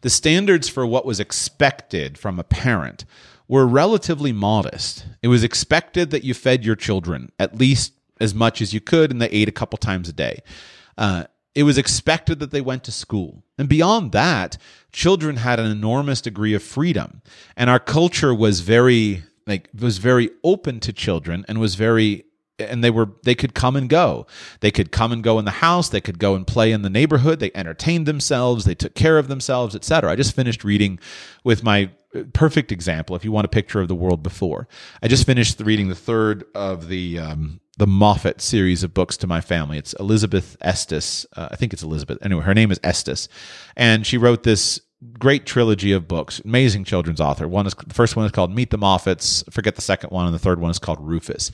the standards for what was expected from a parent were relatively modest. It was expected that you fed your children at least as much as you could and they ate a couple times a day. Uh, it was expected that they went to school. And beyond that, children had an enormous degree of freedom. And our culture was very like was very open to children and was very and they were they could come and go. They could come and go in the house. They could go and play in the neighborhood. They entertained themselves. They took care of themselves etc i just finished reading with my uh, perfect example if you want a picture of the world before. I just finished reading the third of the um, the moffat series of books to my family. It's elizabeth estes uh, i think it's elizabeth. Anyway her name is estes. And she wrote this great trilogy of books. Amazing children's author. One is the first one is called Meet the Moffats. Forget the second one, and the third one is called Rufus.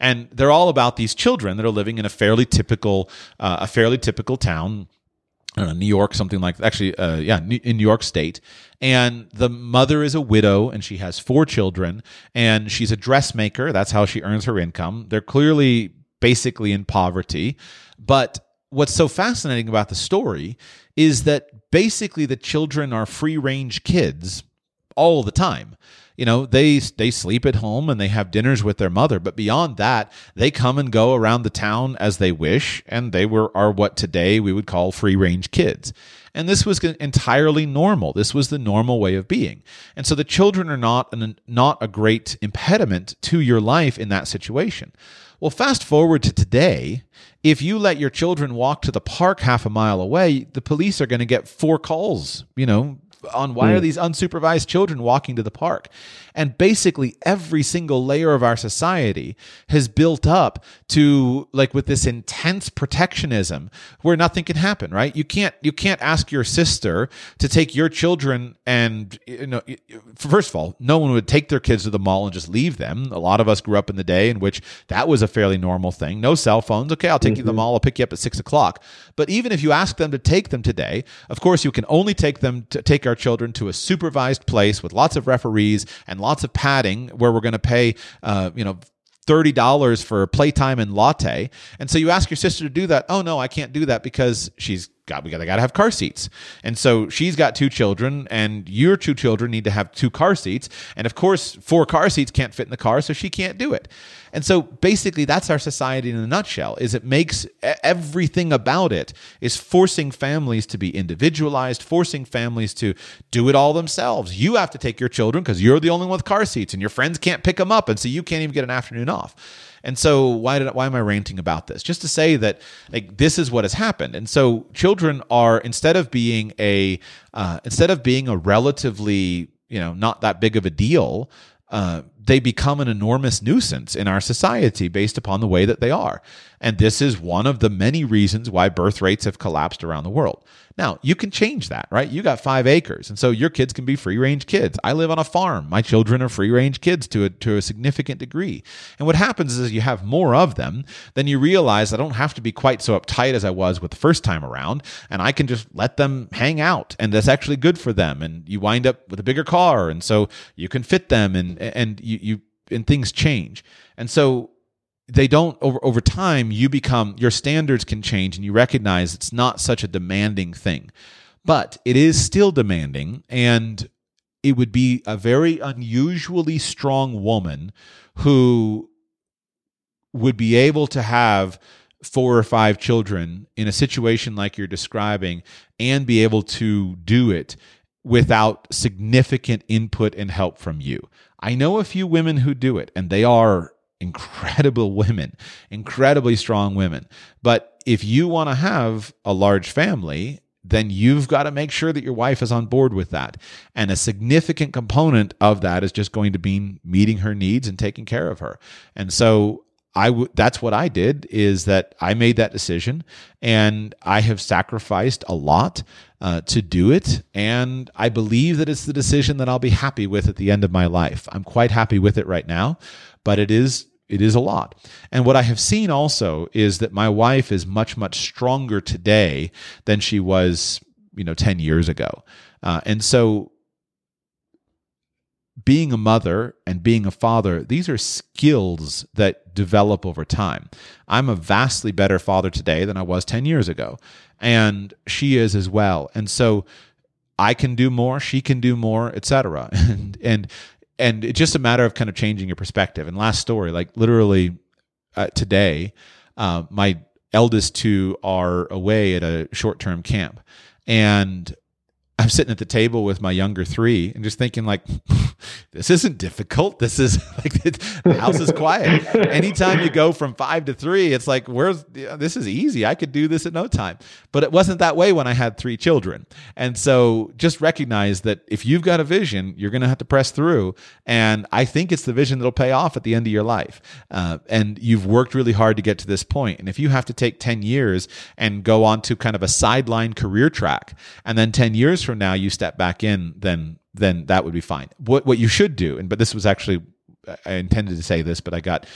And they're all about these children that are living in a fairly typical, uh, a fairly typical town. Know, New York, something like actually, uh, yeah, in New York State. And the mother is a widow and she has four children and she's a dressmaker. That's how she earns her income. They're clearly basically in poverty. But what's so fascinating about the story is that basically the children are free range kids all the time. You know, they they sleep at home and they have dinners with their mother, but beyond that, they come and go around the town as they wish, and they were are what today we would call free range kids. And this was entirely normal. This was the normal way of being. And so the children are not an, not a great impediment to your life in that situation. Well, fast forward to today, if you let your children walk to the park half a mile away, the police are going to get four calls, you know, on why mm. are these unsupervised children walking to the park? And basically every single layer of our society has built up to like with this intense protectionism where nothing can happen, right? You can't you can't ask your sister to take your children and you know first of all, no one would take their kids to the mall and just leave them. A lot of us grew up in the day in which that was a fairly normal thing. No cell phones. Okay, I'll take mm-hmm. you to the mm-hmm. mall. I'll pick you up at six o'clock. But even if you ask them to take them today, of course, you can only take them to take our children to a supervised place with lots of referees and lots of padding where we're going to pay, uh, you know, $30 for playtime and latte. And so you ask your sister to do that. Oh, no, I can't do that because she's got we got to have car seats. And so she's got two children and your two children need to have two car seats. And of course, four car seats can't fit in the car, so she can't do it. And so basically that's our society in a nutshell. Is it makes everything about it is forcing families to be individualized, forcing families to do it all themselves. You have to take your children because you're the only one with car seats and your friends can't pick them up and so you can't even get an afternoon off. And so why did why am I ranting about this? Just to say that like this is what has happened. And so children are instead of being a uh, instead of being a relatively you know not that big of a deal. Uh, they become an enormous nuisance in our society based upon the way that they are. And this is one of the many reasons why birth rates have collapsed around the world. Now, you can change that, right? You got five acres, and so your kids can be free range kids. I live on a farm. My children are free range kids to a, to a significant degree. And what happens is you have more of them, then you realize I don't have to be quite so uptight as I was with the first time around, and I can just let them hang out, and that's actually good for them. And you wind up with a bigger car, and so you can fit them, and and you, you and things change. And so they don't over over time you become your standards can change and you recognize it's not such a demanding thing but it is still demanding and it would be a very unusually strong woman who would be able to have four or five children in a situation like you're describing and be able to do it without significant input and help from you. I know a few women who do it and they are incredible women, incredibly strong women. But if you want to have a large family, then you've got to make sure that your wife is on board with that. And a significant component of that is just going to be meeting her needs and taking care of her. And so I w- that's what I did is that I made that decision and I have sacrificed a lot uh, to do it. And I believe that it's the decision that I'll be happy with at the end of my life. I'm quite happy with it right now, but it is it is a lot. And what I have seen also is that my wife is much, much stronger today than she was, you know, 10 years ago. Uh, and so being a mother and being a father, these are skills that develop over time. I'm a vastly better father today than I was 10 years ago. And she is as well. And so I can do more, she can do more, etc. And and and it's just a matter of kind of changing your perspective. And last story, like literally uh, today, uh, my eldest two are away at a short term camp, and I'm sitting at the table with my younger three and just thinking like, this isn't difficult. This is like the house is quiet. Anytime you go from five to three, it's like, where's this is easy. I could do this at no time. But it wasn't that way when I had three children. And so just recognize that if you've got a vision, you're going to have to press through. And I think it's the vision that'll pay off at the end of your life. Uh, and you've worked really hard to get to this point. And if you have to take 10 years and go on to kind of a sideline career track, and then 10 years from now you step back in, then then that would be fine. What what you should do, and but this was actually I intended to say this, but I got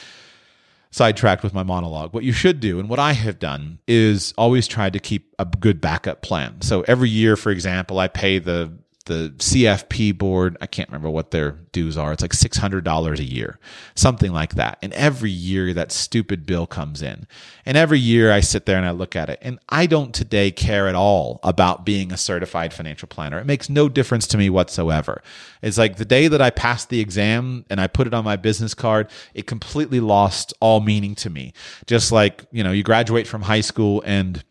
sidetracked with my monologue. What you should do, and what I have done, is always try to keep a good backup plan. So every year, for example, I pay the the CFP board, I can't remember what their dues are. It's like $600 a year, something like that. And every year that stupid bill comes in. And every year I sit there and I look at it. And I don't today care at all about being a certified financial planner. It makes no difference to me whatsoever. It's like the day that I passed the exam and I put it on my business card, it completely lost all meaning to me. Just like, you know, you graduate from high school and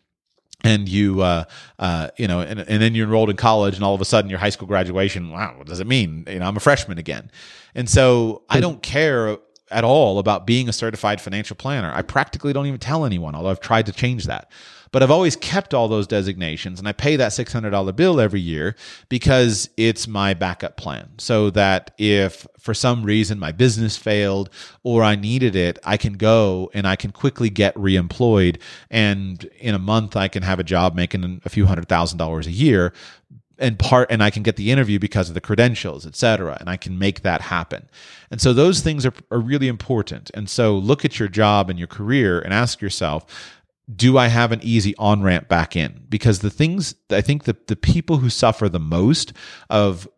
and you uh, uh, you know and, and then you're enrolled in college and all of a sudden your high school graduation wow what does it mean you know i'm a freshman again and so i don't care at all about being a certified financial planner. I practically don't even tell anyone, although I've tried to change that. But I've always kept all those designations and I pay that $600 bill every year because it's my backup plan. So that if for some reason my business failed or I needed it, I can go and I can quickly get reemployed. And in a month, I can have a job making a few hundred thousand dollars a year and part and I can get the interview because of the credentials, et cetera, and I can make that happen. And so those things are, are really important. And so look at your job and your career and ask yourself, do I have an easy on ramp back in? Because the things I think the the people who suffer the most of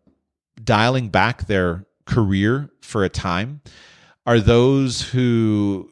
dialing back their career for a time are those who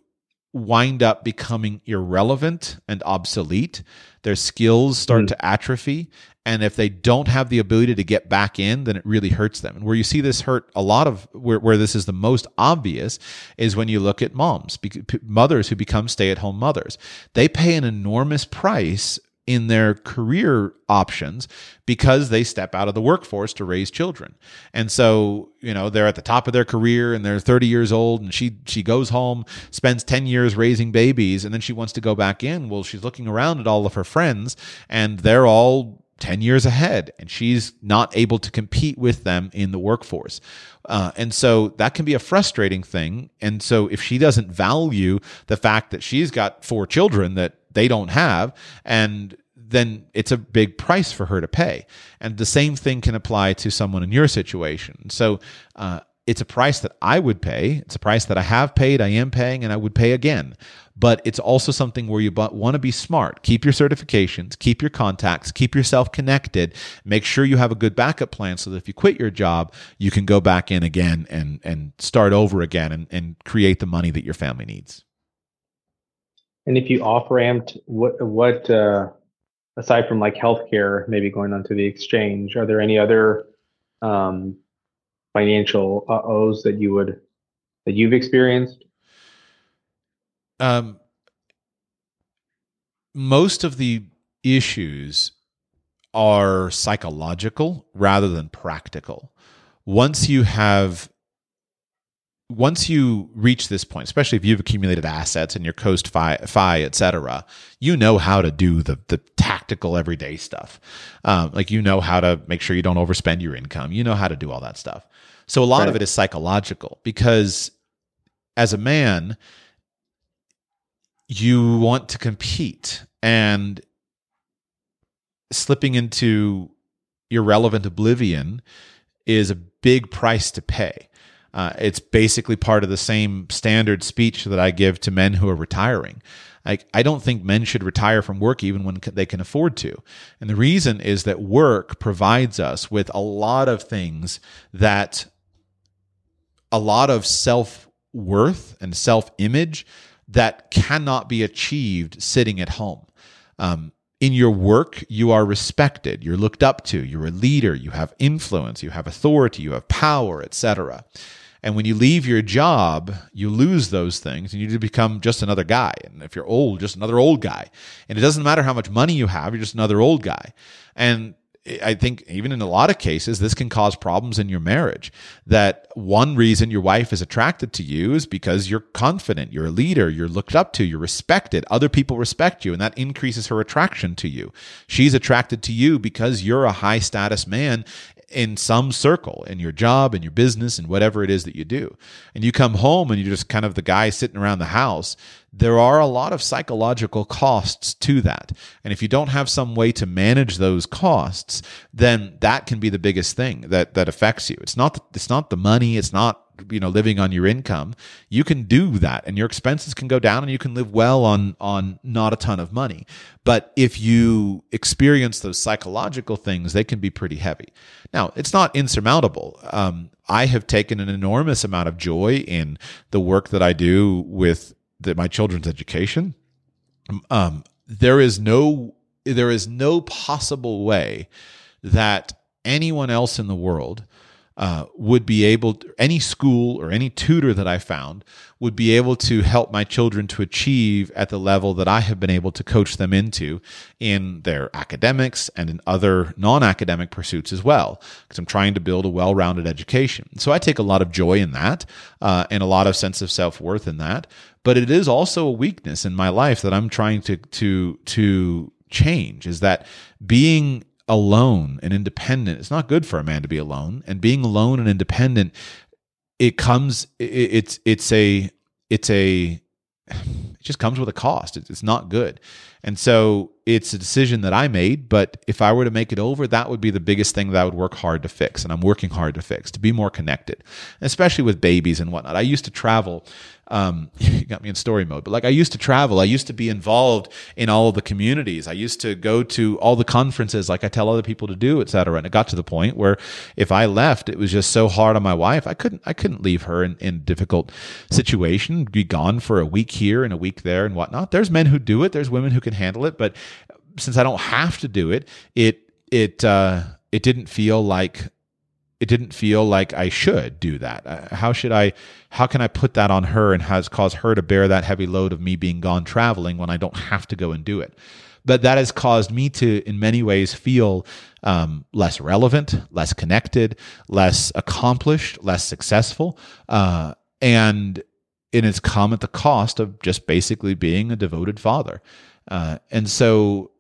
wind up becoming irrelevant and obsolete. Their skills start mm. to atrophy. And if they don't have the ability to get back in, then it really hurts them. And where you see this hurt a lot of, where, where this is the most obvious, is when you look at moms, mothers who become stay at home mothers. They pay an enormous price in their career options because they step out of the workforce to raise children. And so, you know, they're at the top of their career and they're 30 years old and she she goes home, spends 10 years raising babies and then she wants to go back in. Well, she's looking around at all of her friends and they're all 10 years ahead and she's not able to compete with them in the workforce. Uh, and so that can be a frustrating thing. And so if she doesn't value the fact that she's got four children that they don't have and then it's a big price for her to pay. And the same thing can apply to someone in your situation. So uh, it's a price that I would pay. It's a price that I have paid, I am paying, and I would pay again. But it's also something where you want to be smart. Keep your certifications, keep your contacts, keep yourself connected. Make sure you have a good backup plan so that if you quit your job, you can go back in again and, and start over again and, and create the money that your family needs. And if you off ramped, what what uh, aside from like healthcare, maybe going onto the exchange, are there any other um, financial uh ohs that you would that you've experienced? Um, most of the issues are psychological rather than practical. Once you have once you reach this point, especially if you've accumulated assets and your coast fi, fi et cetera, you know how to do the, the tactical everyday stuff. Um, like you know how to make sure you don't overspend your income. You know how to do all that stuff. So a lot right. of it is psychological because as a man, you want to compete and slipping into irrelevant oblivion is a big price to pay uh, it's basically part of the same standard speech that I give to men who are retiring. Like, I don't think men should retire from work even when they can afford to. And the reason is that work provides us with a lot of things that a lot of self worth and self image that cannot be achieved sitting at home. Um, in your work, you are respected, you're looked up to, you're a leader, you have influence, you have authority, you have power, etc. And when you leave your job, you lose those things and you become just another guy. And if you're old, just another old guy. And it doesn't matter how much money you have, you're just another old guy. And I think even in a lot of cases, this can cause problems in your marriage. That one reason your wife is attracted to you is because you're confident, you're a leader, you're looked up to, you're respected. Other people respect you, and that increases her attraction to you. She's attracted to you because you're a high status man in some circle in your job and your business and whatever it is that you do. And you come home and you're just kind of the guy sitting around the house. There are a lot of psychological costs to that. And if you don't have some way to manage those costs, then that can be the biggest thing that that affects you. It's not it's not the money, it's not you know living on your income you can do that and your expenses can go down and you can live well on on not a ton of money. But if you experience those psychological things they can be pretty heavy. Now it's not insurmountable. Um, i have taken an enormous amount of joy in the work that i do with the, my children's education. Um, there is no there is no possible way that anyone else in the world uh, would be able to, any school or any tutor that I found would be able to help my children to achieve at the level that I have been able to coach them into in their academics and in other non academic pursuits as well, because I'm trying to build a well rounded education. So I take a lot of joy in that uh, and a lot of sense of self worth in that. But it is also a weakness in my life that I'm trying to to to change is that being alone and independent it's not good for a man to be alone. And being alone and independent it comes it's it's a it's a it just comes with a cost. It's not good. And so it's a decision that i made but if i were to make it over that would be the biggest thing that i would work hard to fix. And i'm working hard to fix to be more connected especially with babies and whatnot. I used to travel um, you got me in story mode, but like I used to travel, I used to be involved in all of the communities. I used to go to all the conferences, like I tell other people to do, et cetera. And it got to the point where if I left, it was just so hard on my wife. I couldn't, I couldn't leave her in, in a difficult situation, be gone for a week here and a week there and whatnot. There's men who do it. There's women who can handle it. But since I don't have to do it, it, it, uh, it didn't feel like it didn't feel like I should do that. Uh, how should I, how can I put that on her and has caused her to bear that heavy load of me being gone traveling when I don't have to go and do it? But that has caused me to, in many ways, feel um, less relevant, less connected, less accomplished, less successful. Uh, and it has come at the cost of just basically being a devoted father. Uh, and so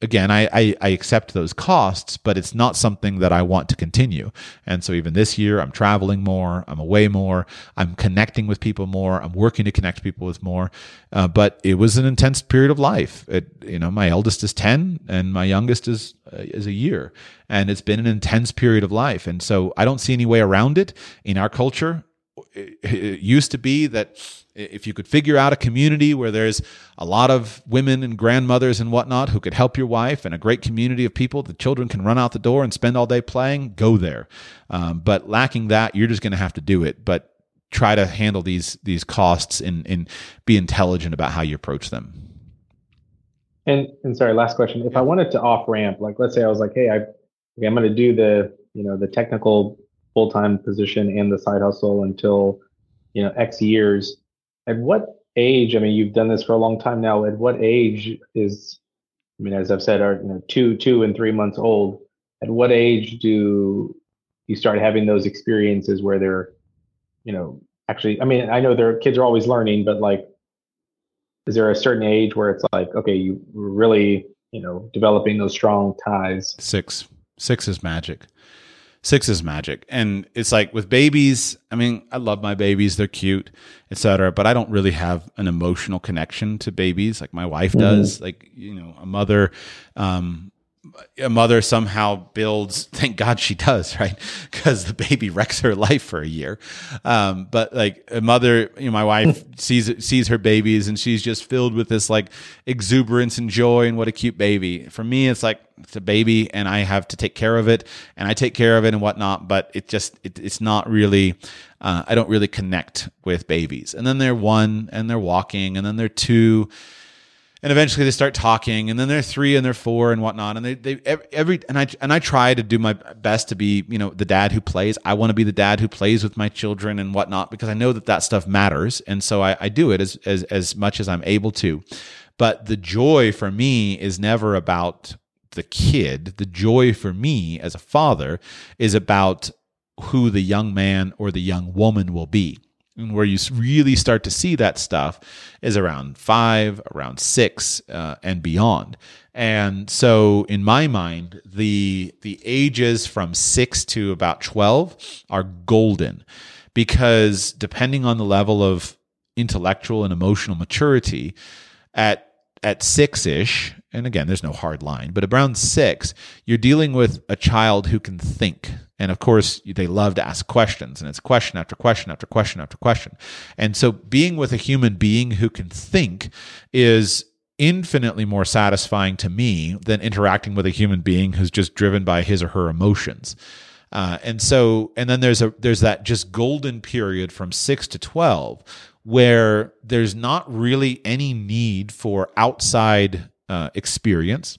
again, I, I, I, accept those costs, but it's not something that I want to continue. And so even this year, I'm traveling more, I'm away more, I'm connecting with people more, I'm working to connect people with more. Uh, but it was an intense period of life. It, you know, my eldest is 10 and my youngest is, uh, is a year. And it's been an intense period of life. And so I don't see any way around it in our culture. It, it used to be that if you could figure out a community where there's a lot of women and grandmothers and whatnot who could help your wife and a great community of people, the children can run out the door and spend all day playing, go there. Um, but lacking that, you're just going to have to do it. But try to handle these these costs and, and be intelligent about how you approach them. And and sorry, last question. If I wanted to off ramp, like let's say I was like, hey, I I'm going to do the you know the technical full time position and the side hustle until you know X years at what age? I mean, you've done this for a long time now. At what age is, I mean, as I've said, are you know two, two, and three months old? At what age do you start having those experiences where they're, you know, actually? I mean, I know their kids are always learning, but like, is there a certain age where it's like, okay, you really, you know, developing those strong ties? Six, six is magic six is magic. And it's like with babies i mean i love my babies. They're cute etc but i don't really have an emotional connection to babies like my wife mm-hmm. does. Like you know a mother um, a mother somehow builds thank god she does right? Because the baby wrecks her life for a year. Um, but like a mother you know my wife sees sees her babies and she's just filled with this like exuberance and joy and what a cute baby. For me it's like it's a baby and i have to take care of it and i take care of it and whatnot but it just it, it's not really uh, i don't really connect with babies. And then they're one and they're walking and then they're two and eventually they start talking and then they're three and they're four and whatnot and they, they every and i and i try to do my best to be you know the dad who plays. I want to be the dad who plays with my children and whatnot because i know that that stuff matters and so i, I do it as, as as much as i'm able to. But the joy for me is never about the kid. The joy for me as a father is about who the young man or the young woman will be and where you really start to see that stuff is around five, around six, uh, and beyond. And so, in my mind, the the ages from six to about twelve are golden, because depending on the level of intellectual and emotional maturity, at at six ish, and again, there's no hard line, but around six, you're dealing with a child who can think. And of course, they love to ask questions, and it's question after question after question after question. And so, being with a human being who can think is infinitely more satisfying to me than interacting with a human being who's just driven by his or her emotions. Uh, and so, and then there's a there's that just golden period from six to twelve where there's not really any need for outside uh, experience.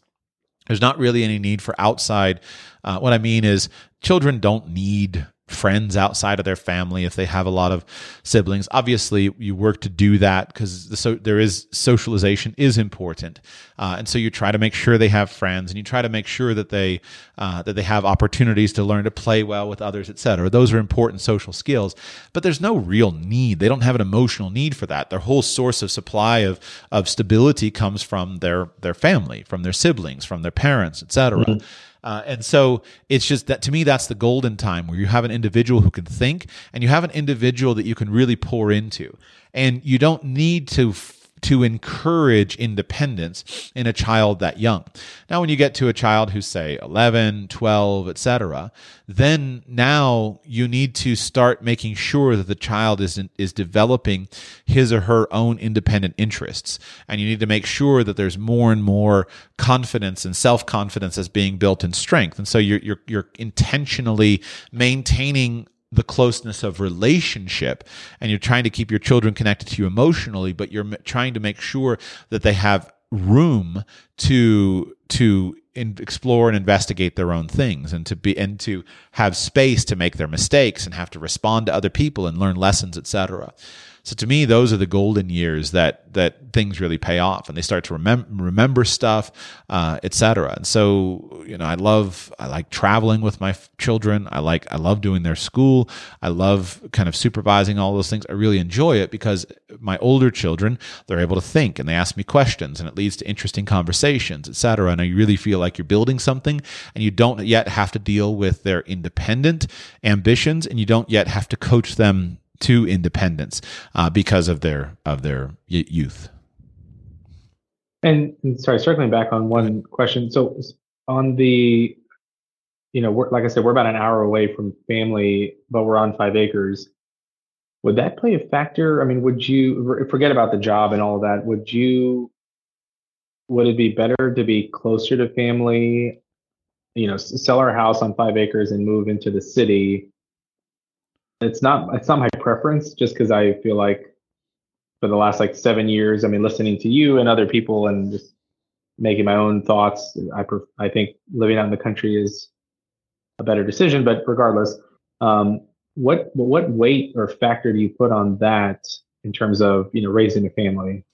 There's not really any need for outside. Uh, what I mean is, children don't need friends outside of their family if they have a lot of siblings. Obviously, you work to do that because the so there is socialization is important, uh, and so you try to make sure they have friends, and you try to make sure that they uh, that they have opportunities to learn to play well with others, etc. Those are important social skills, but there's no real need. They don't have an emotional need for that. Their whole source of supply of of stability comes from their their family, from their siblings, from their parents, etc. Mm-hmm. Uh, and so it's just that to me, that's the golden time where you have an individual who can think and you have an individual that you can really pour into. And you don't need to to encourage independence in a child that young. Now, when you get to a child who's, say, 11, 12, etc., then now you need to start making sure that the child is, is developing his or her own independent interests. And you need to make sure that there's more and more confidence and self confidence as being built in strength. And so you're, you're, you're intentionally maintaining the closeness of relationship and you're trying to keep your children connected to you emotionally but you're trying to make sure that they have room to to explore and investigate their own things and to be and to have space to make their mistakes and have to respond to other people and learn lessons etc so to me, those are the golden years that that things really pay off, and they start to remember remember stuff, uh, etc. And so, you know, I love I like traveling with my f- children. I like I love doing their school. I love kind of supervising all those things. I really enjoy it because my older children they're able to think and they ask me questions, and it leads to interesting conversations, etc. And I really feel like you're building something, and you don't yet have to deal with their independent ambitions, and you don't yet have to coach them to independence uh, because of their of their youth. And, and, sorry, circling back on one question. So on the, you know, like I said, we're about an hour away from family, but we're on five acres. Would that play a factor? I mean, would you forget about the job and all of that? Would you? Would it be better to be closer to family? You know, sell our house on five acres and move into the city it's not it's not my preference just because I feel like for the last like seven years, I mean, listening to you and other people and just making my own thoughts, I pref- I think living out in the country is a better decision. But regardless, um, what what weight or factor do you put on that in terms of you know raising a family?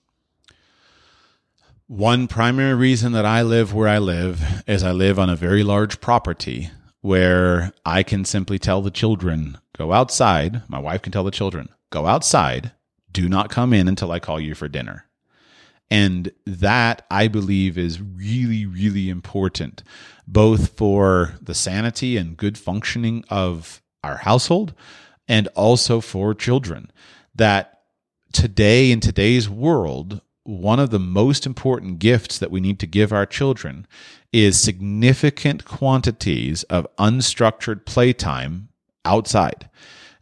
One primary reason that I live where I live is I live on a very large property where I can simply tell the children, go outside. My wife can tell the children, go outside. Do not come in until I call you for dinner. And that I believe is really, really important, both for the sanity and good functioning of our household and also for children. That today, in today's world, one of the most important gifts that we need to give our children is significant quantities of unstructured playtime outside.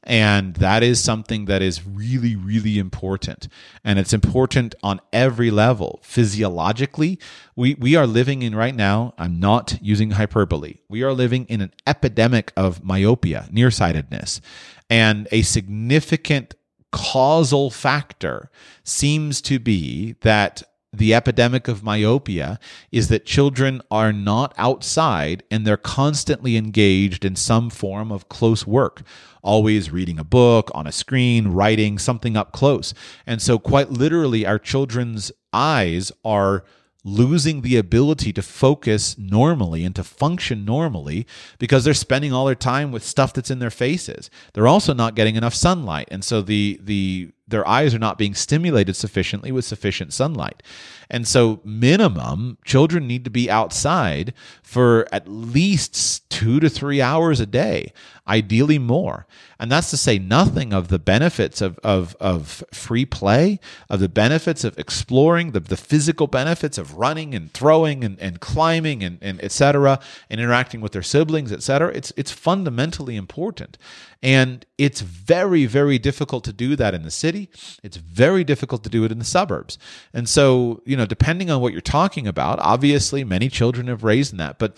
And that is something that is really, really important. And it's important on every level. Physiologically, we, we are living in right now, I'm not using hyperbole, we are living in an epidemic of myopia, nearsightedness. And a significant causal factor seems to be that the epidemic of myopia is that children are not outside and they're constantly engaged in some form of close work, always reading a book, on a screen, writing something up close. And so, quite literally, our children's eyes are losing the ability to focus normally and to function normally because they're spending all their time with stuff that's in their faces. They're also not getting enough sunlight. And so the the their eyes are not being stimulated sufficiently with sufficient sunlight. And so, minimum, children need to be outside for at least two to three hours a day, ideally more. And that's to say nothing of the benefits of, of, of free play, of the benefits of exploring, the, the physical benefits of running and throwing and, and climbing and, and et cetera, and interacting with their siblings, et cetera. It's, it's fundamentally important. And it's very, very difficult to do that in the city. It's very difficult to do it in the suburbs. And so, you know, depending on what you're talking about, obviously many children have raised in that. But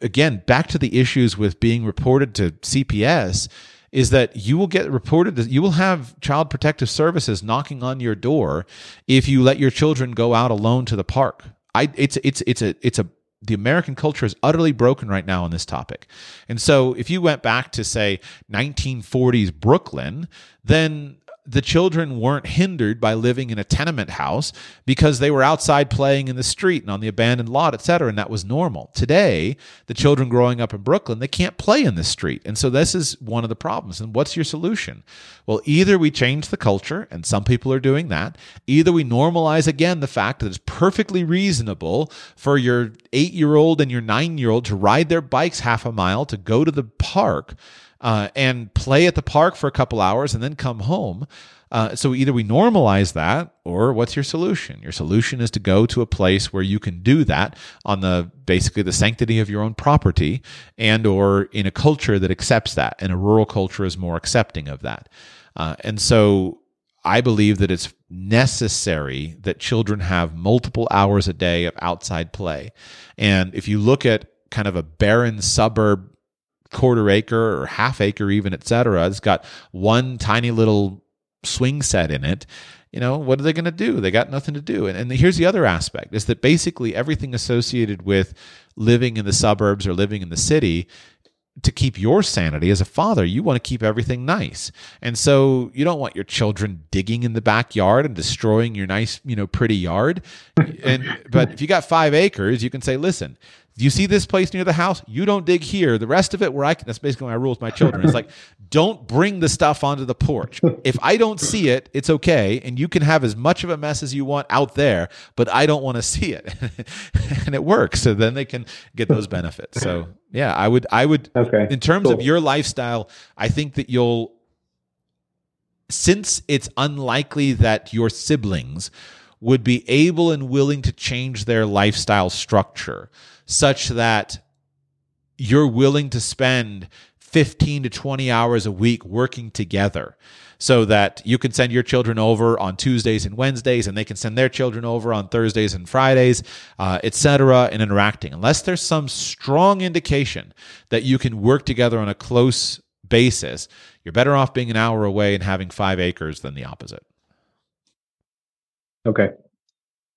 again, back to the issues with being reported to CPS is that you will get reported that you will have child protective services knocking on your door if you let your children go out alone to the park. I it's it's it's a it's a the American culture is utterly broken right now on this topic. And so if you went back to say 1940s Brooklyn, then the children weren't hindered by living in a tenement house because they were outside playing in the street and on the abandoned lot, etc., and that was normal. Today, the children growing up in Brooklyn, they can't play in the street. And so this is one of the problems. And what's your solution? Well, either we change the culture, and some people are doing that, either we normalize again the fact that it's perfectly reasonable for your 8-year-old and your 9-year-old to ride their bikes half a mile to go to the park uh, and play at the park for a couple hours and then come home. Uh, so either we normalize that, or what's your solution? Your solution is to go to a place where you can do that on the basically the sanctity of your own property, and or in a culture that accepts that, and a rural culture is more accepting of that. Uh, and so I believe that it's necessary that children have multiple hours a day of outside play. And if you look at kind of a barren suburb quarter acre or half acre even et cetera it's got one tiny little swing set in it you know what are they going to do they got nothing to do and, and here's the other aspect is that basically everything associated with living in the suburbs or living in the city to keep your sanity as a father, you want to keep everything nice. And so you don't want your children digging in the backyard and destroying your nice, you know, pretty yard. and but if you got 5 acres, you can say, "Listen, you see this place near the house? You don't dig here. The rest of it, where I can, that's basically my rule with my children. It's like, don't bring the stuff onto the porch. If I don't see it, it's okay. And you can have as much of a mess as you want out there, but I don't want to see it. and it works. So then they can get those benefits. So yeah, I would, I would, okay, in terms cool. of your lifestyle, I think that you'll, since it's unlikely that your siblings would be able and willing to change their lifestyle structure such that you're willing to spend 15 to 20 hours a week working together so that you can send your children over on Tuesdays and Wednesdays, and they can send their children over on Thursdays and Fridays, uh, etc., and interacting. Unless there's some strong indication that you can work together on a close basis, you're better off being an hour away and having five acres than the opposite. Okay.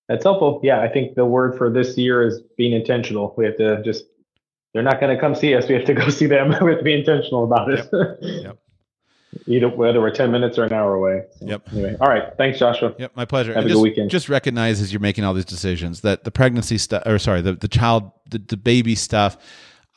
That's helpful. Yeah, I think the word for this year is being intentional. We have to just, they're not going to come see us. We have to go see them. we have to be intentional about it. Yep. yep. Either whether we're 10 minutes or an hour away. So, yep. Anyway. All right. Thanks, Joshua. Yep. My pleasure. Have and a just, good weekend. Just recognize as you're making all these decisions that the pregnancy stuff, or sorry, the, the child, the, the baby stuff,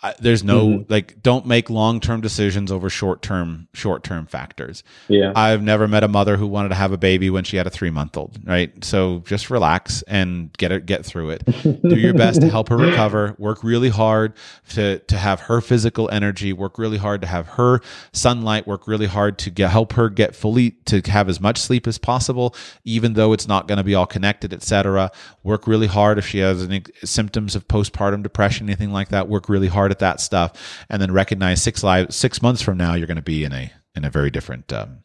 I, there's no mm-hmm. like don't make long-term decisions over short-term short-term factors. Yeah. I've never met a mother who wanted to have a baby when she had a 3-month-old, right? So just relax and get it get through it. Do your best to help her recover, work really hard to to have her physical energy, work really hard to have her sunlight, work really hard to get help her get fully to have as much sleep as possible even though it's not going to be all connected, etc. Work really hard if she has any symptoms of postpartum depression, anything like that, work really hard hard at that stuff, and then recognize six live six months from now you're going to be in a in a very different um,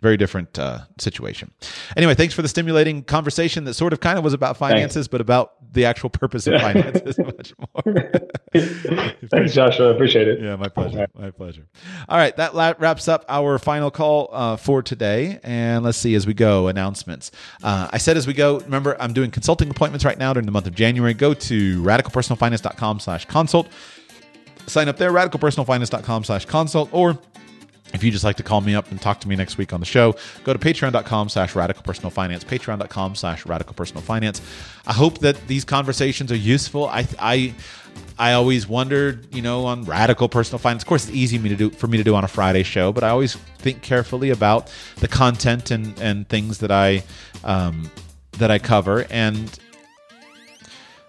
very different uh, situation. Anyway, thanks for the stimulating conversation that sort of kind of was about finances, thanks. but about the actual purpose of finances much more. thanks, Joshua. I appreciate it. Yeah, my pleasure. My pleasure. All right, that wraps up our final call uh, for today. And let's see as we go announcements. Uh, I said as we go, remember, I'm doing consulting appointments right now during the month of January. Go to radicalpersonalfinance.com slash consult sign up there, radicalpersonalfinance.com slash consult, or if you just like to call me up and talk to me next week on the show, go to patreon.com slash radicalpersonalfinance, patreon.com slash radical personal finance. I hope that these conversations are useful. I, I, I always wondered, you know, on radical personal finance. Of course, it's easy me to do for me to do on a Friday show, but I always think carefully about the content and and things that I um, that I cover. And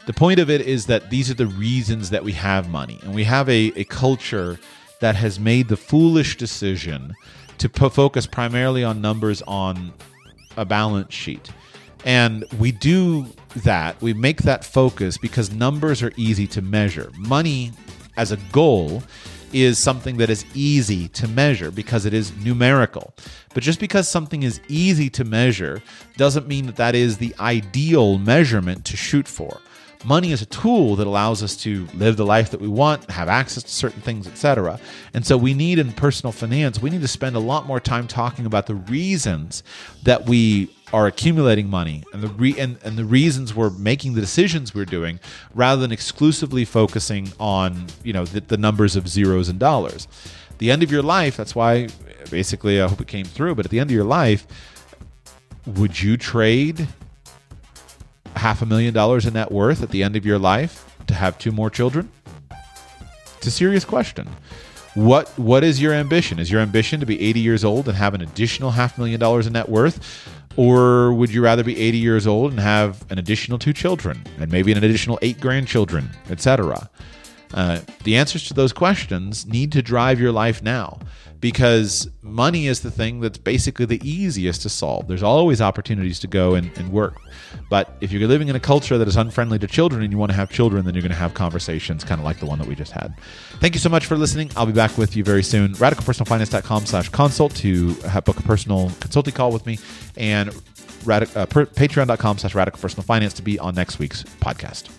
the point of it is that these are the reasons that we have money. And we have a, a culture that has made the foolish decision to focus primarily on numbers on a balance sheet. And we do that, we make that focus because numbers are easy to measure. Money as a goal is something that is easy to measure because it is numerical. But just because something is easy to measure doesn't mean that that is the ideal measurement to shoot for. Money is a tool that allows us to live the life that we want, have access to certain things, etc. And so we need in personal finance, we need to spend a lot more time talking about the reasons that we are accumulating money and the re- and, and the reasons we're making the decisions we're doing rather than exclusively focusing on you know the, the numbers of zeros and dollars the end of your life that's why basically i hope it came through but at the end of your life would you trade half a million dollars in net worth at the end of your life to have two more children it's a serious question what what is your ambition is your ambition to be 80 years old and have an additional half million dollars in net worth or would you rather be 80 years old and have an additional two children and maybe an additional eight grandchildren, etc.? Uh, the answers to those questions need to drive your life now because money is the thing that's basically the easiest to solve. There's always opportunities to go and, and, work. But if you're living in a culture that is unfriendly to children and you want to have children, then you're going to have conversations kind of like the one that we just had. Thank you so much for listening. I'll be back with you very soon. RadicalPersonalFinance.com slash consult to book a personal consulting call with me and radic- uh, patreon.com slash radicalpersonalfinance to be on next week's podcast.